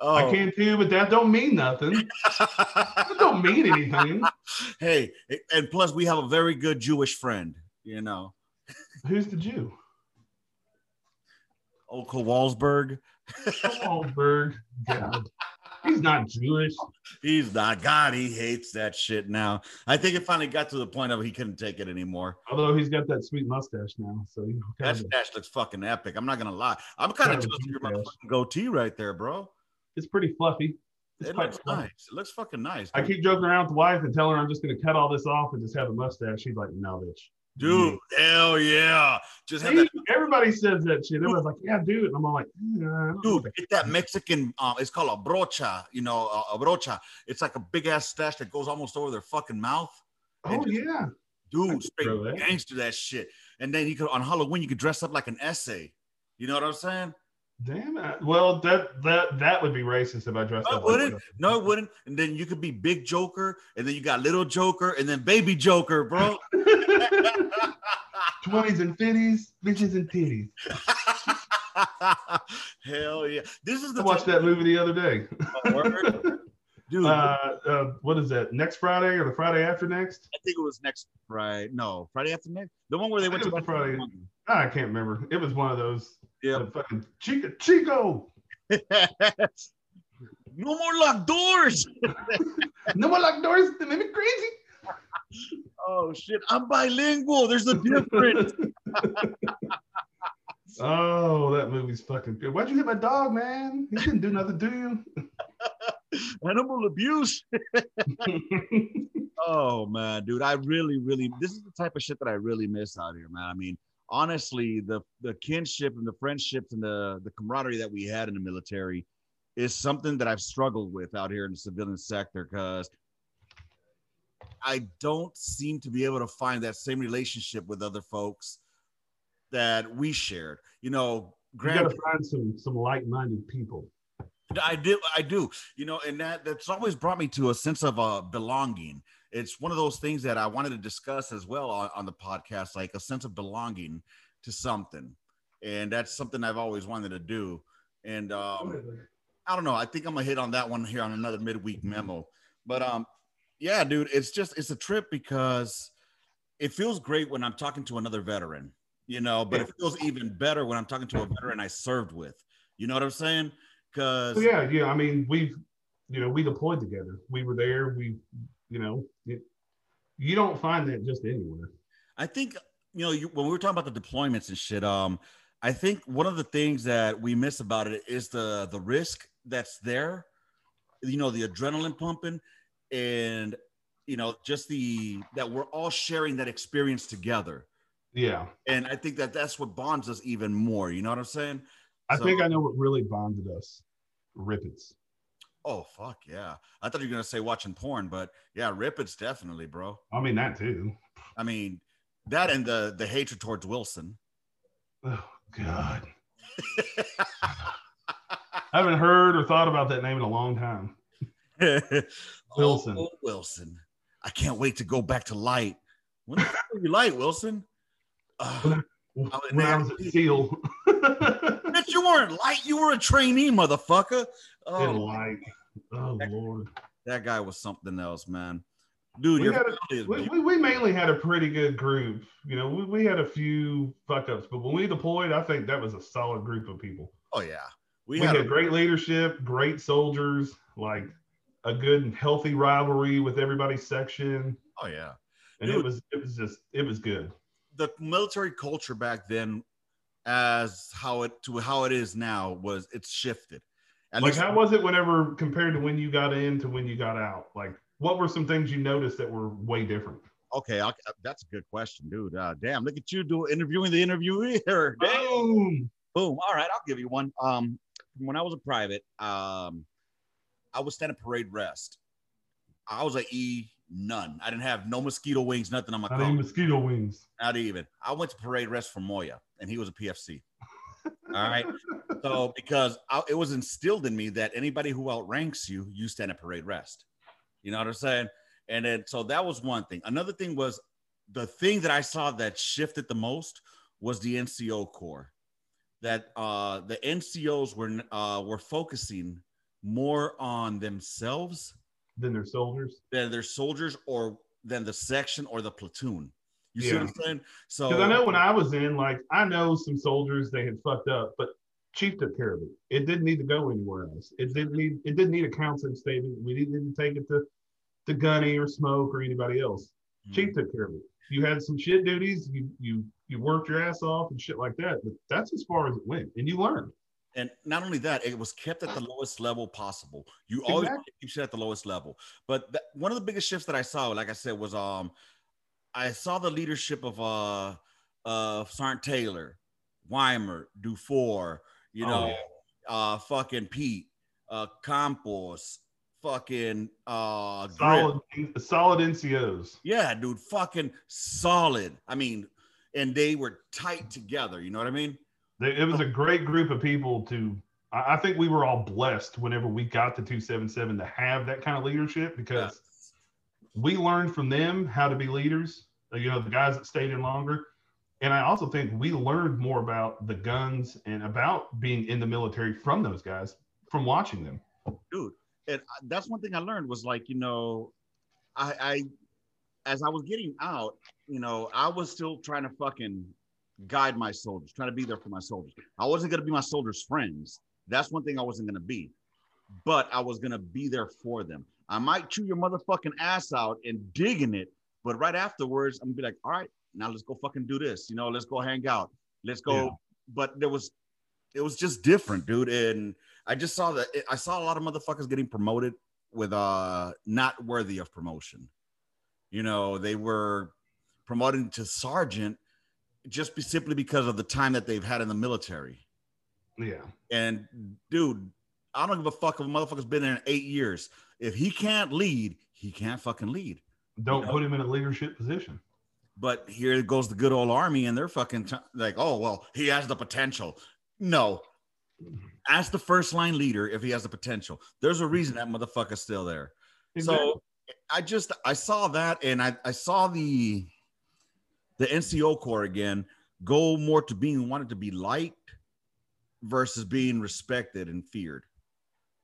oh. I can too, but that don't mean nothing. That don't mean anything. hey, and plus we have a very good Jewish friend, you know, Who's the Jew? Old Kowalsberg. Wahlberg. God. He's not Jewish. He's not God. He hates that shit now. I think it finally got to the point of he couldn't take it anymore. Although he's got that sweet mustache now. So you know, That stash looks fucking epic. I'm not gonna lie. I'm kind of jealous of your mustache. motherfucking goatee right there, bro. it's pretty fluffy. It's It looks fluffy. nice. It looks fucking nice. I keep joking around with the wife and telling her I'm just gonna cut all this off and just have a mustache. She's like, no, bitch. Dude, hell yeah. Just that everybody says that shit. Everybody's like, yeah, dude. And I'm all like, "Yeah, I don't know dude, get that Mexican um it's called a brocha, you know, a, brocha. It's like a big ass stash that goes almost over their fucking mouth. I-" Oh yeah. Dude, straight that. gangster that shit. And then you could on Halloween you could dress up like an essay. You know what I'm saying? Damn it. Well, that that that would be racist if I dressed No, up wouldn't. that. No, it wouldn't. And then you could be big Joker, and then you got little Joker, and then baby Joker, bro. 20s and 50s, bitches and titties. Hell yeah! This is the I watched that movie the other day. Word. dude. Uh, uh, what is that? Next Friday or the Friday after next? I think it was next Friday. No, Friday after next. The one where they I went to Friday. Ah, I can't remember. It was one of those. Yeah. fucking Chico. Chico. no more locked doors. No more locked doors. They made me crazy. Oh shit! I'm bilingual. There's a difference. oh, that movie's fucking good. Why'd you hit my dog, man? He didn't do nothing to you. Animal abuse. Oh man, dude, I really, really this is the type of shit that I really miss out here, man. I mean, honestly, the the kinship and the friendships and the the camaraderie that we had in the military is something that I've struggled with out here in the civilian sector because I don't seem to be able to find that same relationship with other folks that we shared. You know, you granted, gotta find some some like-minded people. I do, I do. You know, and that that's always brought me to a sense of uh, belonging. It's one of those things that I wanted to discuss as well on, on the podcast, like a sense of belonging to something, and that's something I've always wanted to do. And um, I don't know. I think I'm gonna hit on that one here on another midweek memo. But um, yeah, dude, it's just it's a trip because it feels great when I'm talking to another veteran, you know, but it feels even better when I'm talking to a veteran I served with. You know what I'm saying? Because yeah, yeah. I mean, we've you know we deployed together. We were there. We you know it, you don't find that just anywhere. I think you know you, when we were talking about the deployments and shit. Um, I think one of the things that we miss about it is the the risk that's there. You know, the adrenaline pumping, and you know, just the that we're all sharing that experience together. Yeah, And I think that that's what bonds us even more. You know what I'm saying? I So- think I know what really bonded us. Rip Its. Oh fuck yeah! I thought you were gonna say watching porn, but yeah, Rip Its definitely, bro. I mean that too. I mean that and the the hatred towards Wilson. Oh God. I haven't heard or thought about that name in a long time. Wilson. Oh, Wilson. I can't wait to go back to light. When the you light, Wilson? Uh, when I was at Sill. Bitch, you weren't light. You were a trainee, motherfucker. Oh, light. Oh that, Lord. That guy was something else, man. Dude, we, a, we, we, we, mainly had a pretty good group. You know, we, we had a few fuck ups, but when we deployed, I think that was a solid group of people. Oh yeah. We, we had, had a, great leadership, great soldiers, like a good and healthy rivalry with everybody's section. Oh yeah. And Dude, it was it was just it was good. The military culture back then as how it to how it is now was it's shifted. At like how was it whenever compared to when you got in to when you got out? Like what were some things you noticed that were way different? Okay, I'll, that's a good question, dude. Uh, damn, look at you doing interviewing the interviewee here. Boom, boom. All right, I'll give you one. Um, when I was a private, um, I was standing parade rest. I was a E none. I didn't have no mosquito wings, nothing on my. Not even mosquito wings. Not even. I went to parade rest for Moya, and he was a PFC. All right. So because I, it was instilled in me that anybody who outranks you, you stand at parade rest. You know what I'm saying? And then so that was one thing. Another thing was the thing that I saw that shifted the most was the NCO Corps. That uh, the NCOs were uh, were focusing more on themselves than their soldiers, than their soldiers, or than the section or the platoon. You yeah. see what I'm saying? So because I know when I was in, like I know some soldiers they had fucked up, but Chief took care of it. It didn't need to go anywhere else. It didn't need it didn't need a counseling statement. We didn't need to take it to to Gunny or Smoke or anybody else. Mm-hmm. Chief took care of it. You had some shit duties, you you you worked your ass off and shit like that. But that's as far as it went, and you learned. And not only that, it was kept at the lowest level possible. You always exactly. keep shit at the lowest level. But that, one of the biggest shifts that I saw, like I said, was um, I saw the leadership of uh, uh, Sergeant Taylor, Weimer, Dufour, you oh, know, uh, fucking Pete, uh, Campos, fucking uh, solid, solid NCOs. Yeah, dude, fucking solid. I mean, and they were tight together. You know what I mean? It was a great group of people to. I think we were all blessed whenever we got to 277 to have that kind of leadership because we learned from them how to be leaders. Uh, you know, the guys that stayed in longer. And I also think we learned more about the guns and about being in the military from those guys from watching them. Dude, and that's one thing I learned was like, you know, I, I as I was getting out, you know, I was still trying to fucking guide my soldiers, try to be there for my soldiers. I wasn't going to be my soldiers' friends. That's one thing I wasn't going to be, but I was going to be there for them. I might chew your motherfucking ass out and digging it, but right afterwards, I'm gonna be like, all right, now let's go fucking do this. You know, let's go hang out. Let's go. Yeah. But there was, it was just different, dude. And I just saw that I saw a lot of motherfuckers getting promoted with uh not worthy of promotion. You know, they were promoted to sergeant just be simply because of the time that they've had in the military. Yeah. And dude, I don't give a fuck if a motherfucker's been in eight years. If he can't lead, he can't fucking lead. Don't you know? put him in a leadership position. But here goes the good old army, and they're fucking t- like, oh well, he has the potential. No, ask the first line leader if he has the potential. There's a reason that motherfucker's still there. Exactly. So I just I saw that, and I I saw the the NCO Corps again go more to being wanted to be liked versus being respected and feared.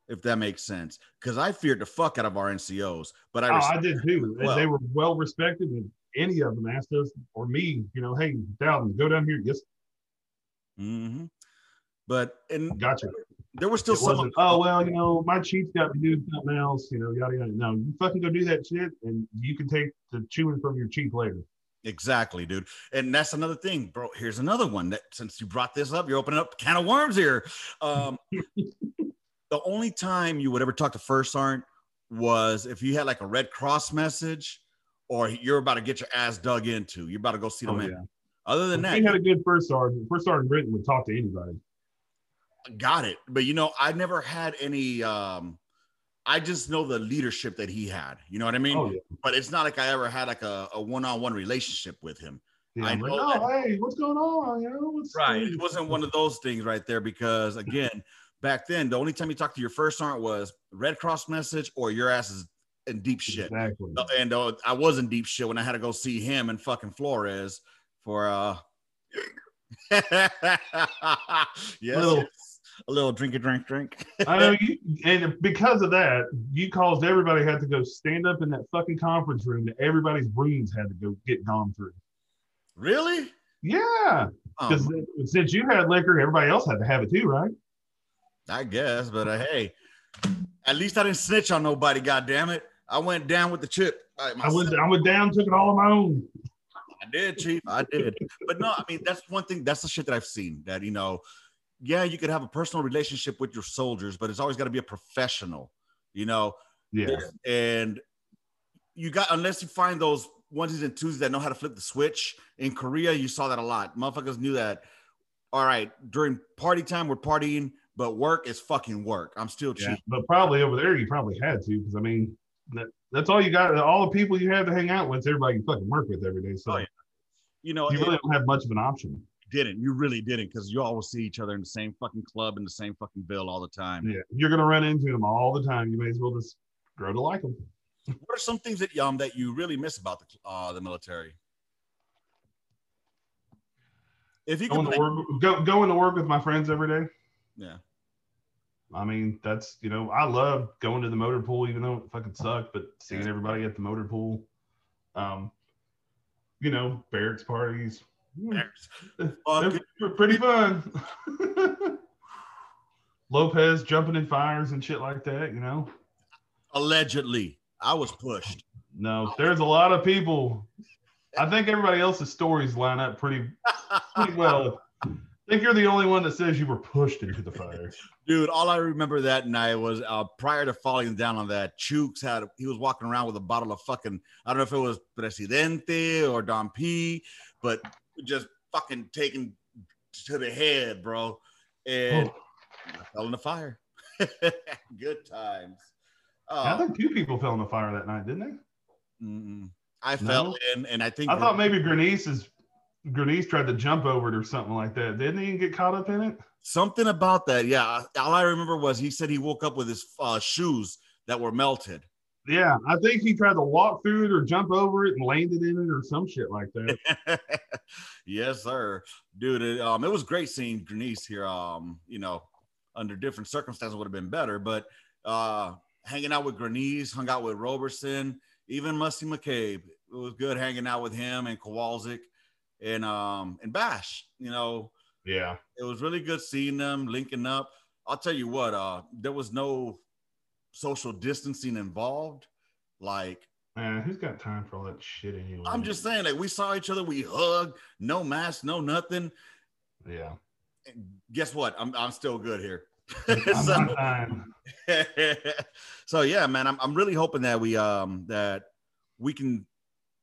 If that makes sense, because I feared the fuck out of our NCOs, but I oh, I did too. Well. They were well respected, and any of them asked us or me, you know, hey, Dalton, go down here. Yes. Mm-hmm. But and gotcha. There was still some. Oh well, you know, my chief's got to do something else. You know, yada yada. No, you fucking go do that shit, and you can take the chewing from your chief later. Exactly, dude. And that's another thing, bro. Here's another one that since you brought this up, you're opening up can of worms here. Um, the only time you would ever talk to first sergeant was if you had like a Red Cross message or you're about to get your ass dug into. You're about to go see the oh, man. Yeah. Other than that, he had a good first sergeant. First sergeant Britton would talk to anybody. Got it. But you know, I never had any um I just know the leadership that he had. You know what I mean? Oh yeah. But it's not like I ever had like a, a one-on-one relationship with him. yeah I I'm like, know oh, hey, what's going on? You know, what's Right. It wasn't one of those things right there because again, back then the only time you talked to your first sergeant was Red Cross message or your ass is in deep shit. Exactly. And uh, I was in deep shit when I had to go see him and fucking Flores for uh yes, Little- yes. A little drink a drink drink. I know you, and because of that, you caused everybody had to go stand up in that fucking conference room that everybody's brains had to go get gone through. really? Yeah, because Um, since you had liquor, everybody else had to have it too, right? I guess, but uh, hey, at least I didn't snitch on nobody. God damn it! I went down with the chip. Right, I went. I went down, took it all on my own. I did, Chief. I did. But no, I mean, that's one thing. That's the shit that I've seen. That you know, yeah, you could have a personal relationship with your soldiers, but it's always got to be a professional. You know, Yeah, and you got unless you find those onesies and twosies that know how to flip the switch. In Korea, you saw that a lot. Motherfuckers knew that. All right, during party time, we're partying, but work is fucking work. I'm still yeah. cheap. But probably over there, you probably had to, because I mean, that, that's all you got. All the people you have to hang out with, everybody you fucking work with every day. So Oh, yeah. You know, you it really don't have much of an option. Didn't. You really didn't, because you always see each other in the same fucking club in the same fucking ville all the time. Yeah, you're gonna run into them all the time. You may as well just grow to like them. What are some things that um that you really miss about the uh the military? If you could, Going to work, go, going to work with my friends every day. yeah, I mean, that's you know, I love going to the motor pool, even though it fucking sucked. But seeing everybody at the motor pool, um, you know, barracks parties, mm, Fuck they're pretty fun. Lopez jumping in fires and shit like that, you know. allegedly, I was pushed. No, there's a lot of people. I think everybody else's stories line up pretty pretty well. I think you're the only one that says you were pushed into the fire. Dude, all I remember that night was uh, prior to falling down on that, Chooks had he was walking around with a bottle of fucking I don't know if it was Presidente or Dom P, but just fucking taken to the head, bro. And Oh, I fell in the fire. Good times. I Oh, think two people fell in the fire that night, didn't they? mm-mm. I fell in, and I think I thought maybe Grenice is Grenice tried to jump over it or something like that. Didn't he get caught up in it? something about that. Yeah, all I remember was he said he woke up with his uh, shoes that were melted. Yeah, I think he tried to walk through it or jump over it and landed in it or some shit like that. yes, sir, dude. It, um, it was great seeing Grenice here. Um, you know, under different circumstances would have been better, but uh, hanging out with Grenice, hung out with Roberson, even Musty McCabe. It was good hanging out with him and Kowalczyk and um and Bash. You know, Yeah. it was really good seeing them linking up. I'll tell you what, uh, there was no social distancing involved. Like Man, who's got time for all that shit anyway? I'm just saying, like we saw each other, we hugged, no mask, no nothing. Yeah. Guess what? I'm I'm still good here. So, so yeah, man, I'm I'm really hoping that we um that we can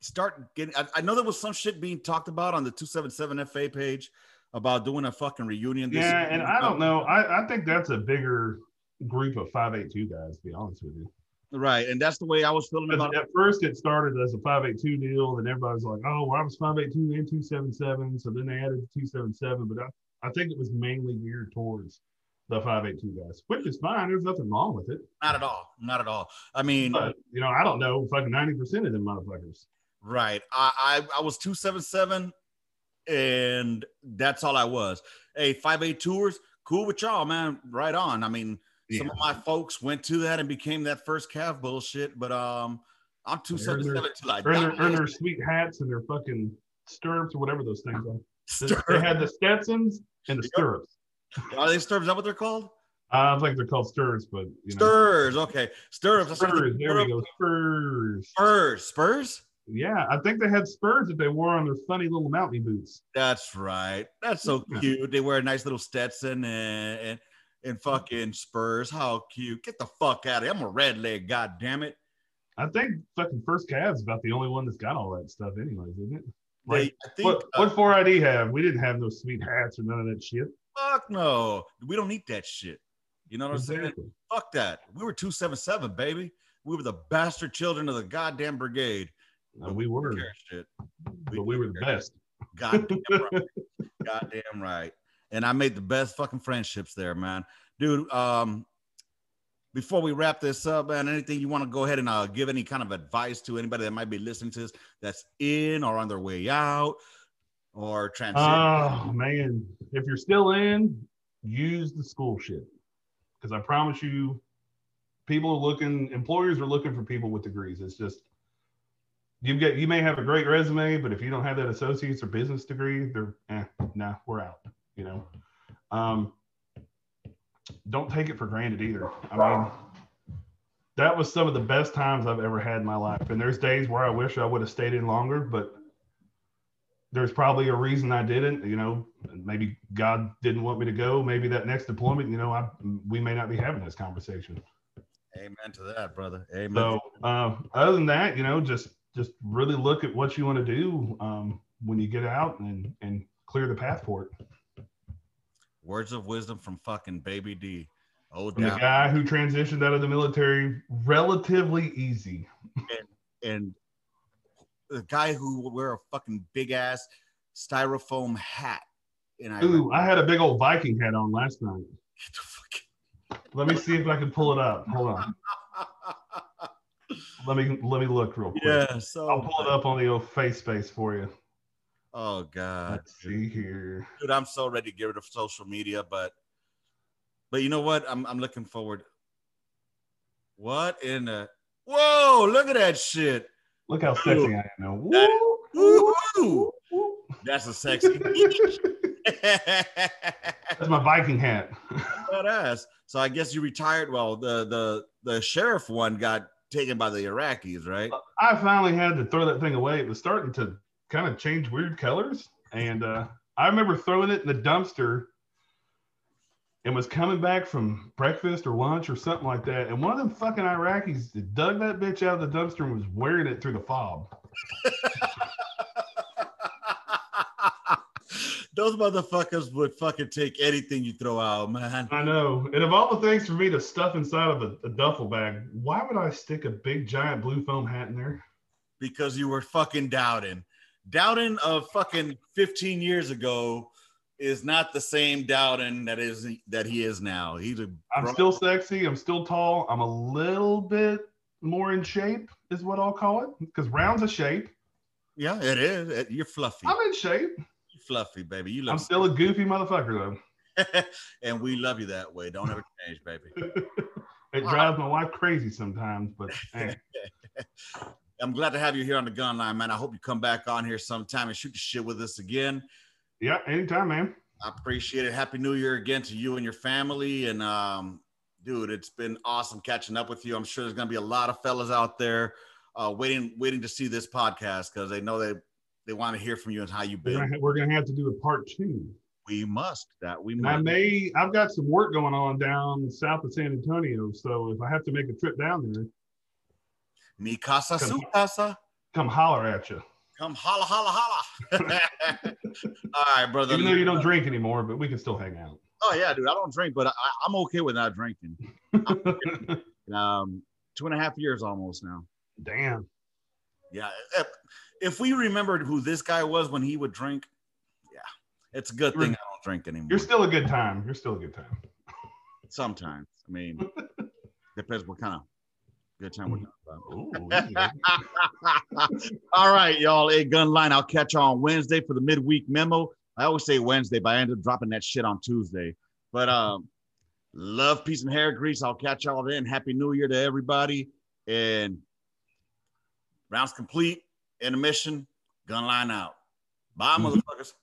start getting. I, I know there was some shit being talked about on the 277 FA page about doing a fucking reunion. This Yeah, year. and I don't know. I, I think that's a bigger group of 582 guys, to be honest with you. Right, and that's the way I was feeling about it. At first, it started as a 582 deal, and everybody's like, oh, well, I was 582 and 277. So then they added the 277. But I, I think it was mainly geared towards the 582 guys, which is fine. There's nothing wrong with it. Not at all. Not at all. I mean, But, you know, I don't know, fucking 90% of them motherfuckers. right. I, I I was 277 and that's all I was. Hey, 58 tours, cool with y'all, man. Right on. I mean, some of my folks went to that and became that first Cav bullshit, but um I'm 277 till I Earn their, earn their sweet hats and their fucking stirrups or whatever those things are. They had the Stetsons and the stirrups. Are they stirrups? Is that what they're called? I think they're called stirrups, but you know. Stirs. Okay. Stirrups. Spurs. There we go. Spurs. Spurs. Spurs? Yeah, I think they had spurs that they wore on their funny little mountain boots. That's right. That's so Yeah. cute. They wear a nice little Stetson and, and and fucking Spurs. How cute. Get the fuck out of here. I'm a red leg, god damn it. I think fucking First Cav's about the only one that's got all that stuff, anyways, isn't it? They, Like, I think what uh, what 4ID have? We didn't have no sweet hats or none of that shit. fuck no. We don't need that shit. You know what I'm saying? Fuck that. We were 277, baby. We were the bastard children of the goddamn brigade. Uh, we were, Care shit. but we were the best. Goddamn right. Goddamn right. And I made the best fucking friendships there, man. Dude, um, before we wrap this up, man, anything you want to go ahead and uh, give any kind of advice to anybody that might be listening to this that's in or on their way out or transition? Oh man, if you're still in, use the school shit. Because I promise you, people are looking, employers are looking for people with degrees. It's just you get you may have a great resume, but if you don't have that associate's or business degree, they're eh, nah, we're out. You know. Um, don't take it for granted either. I mean, that was some of the best times I've ever had in my life. And there's days where I wish I would have stayed in longer, but there's probably a reason I didn't. You know, maybe God didn't want me to go. Maybe that next deployment, you know, I we may not be having this conversation. Amen to that, brother. Amen. So, uh, other than that, you know, just just really look at what you want to do um, when you get out and and clear the path for it. Words of wisdom from fucking Baby D. Oh, the guy who transitioned out of the military relatively easy. and the guy who would wear a fucking big ass styrofoam hat. And I Ooh, I had a big old Viking hat on last night. Get the fuck- Let me see if I can pull it up. Hold on. Let me let me look real quick. yeah, so I'll pull it up on the old face space for you. Oh god, Let's see here. dude, I'm so ready to get rid of social media, but but you know what? I'm I'm looking forward. What in the whoa? Look at that shit. Look how sexy I am now. Woo, Woo-hoo! woo. That's a sexy. That's my Viking hat. Badass. So I guess you retired. Well, the the the sheriff one got taken by the Iraqis, right? I finally had to throw that thing away. It was starting to kind of change weird colors. And uh, I remember throwing it in the dumpster and was coming back from breakfast or lunch or something like that. And one of them fucking Iraqis dug that bitch out of the dumpster and was wearing it through the fob. Those motherfuckers would fucking take anything you throw out, man. I know. And of all the things for me to stuff inside of a, a duffel bag, why would I stick a big giant blue foam hat in there? Because you were fucking doubting. Doubting of fucking 15 years ago is not the same doubting that is that he is now. He's a I'm still sexy. I'm still tall. I'm a little bit more in shape, is what I'll call it. Because round's a shape. yeah, it is. It- You're fluffy. I'm in shape. You're fluffy, baby. You look. I'm still a goofy motherfucker, though. and we love you that way. Don't ever change, baby. It drives my wife crazy sometimes, but hey, I'm glad to have you here on the gun line, man. I hope you come back on here sometime and shoot the shit with us again. yeah, anytime, man. I appreciate it. Happy New Year again to you and your family. And um, dude, it's been awesome catching up with you. I'm sure there's gonna be a lot of fellas out there uh, waiting, waiting to see this podcast because they know they they want to hear from you and how you've We're been. gonna, we're gonna have to do a part two. We must that we And I may, I've got some work going on down south of San Antonio, so if I have to make a trip down there, Mi casa Come- su casa. come holler at you. Come holla holla holla. All right, brother. Even though you don't drink anymore, but we can still hang out. Oh yeah, dude. I don't drink, but I, I'm okay with not drinking. Um, two and a half years almost now. Damn. Yeah. If, if we remembered who this guy was when he would drink, yeah, it's a good thing I don't drink anymore. You're still a good time. You're still a good time. Sometimes. I mean, depends what kind of good time about. Ooh. All right, y'all. A gun line. I'll catch y'all on Wednesday for the midweek memo. I always say Wednesday, but I end up dropping that shit on Tuesday. But um, love, peace, and hair grease. I'll catch y'all then. Happy New Year to everybody. And rounds complete. Intermission. Gun line out. Bye, motherfuckers.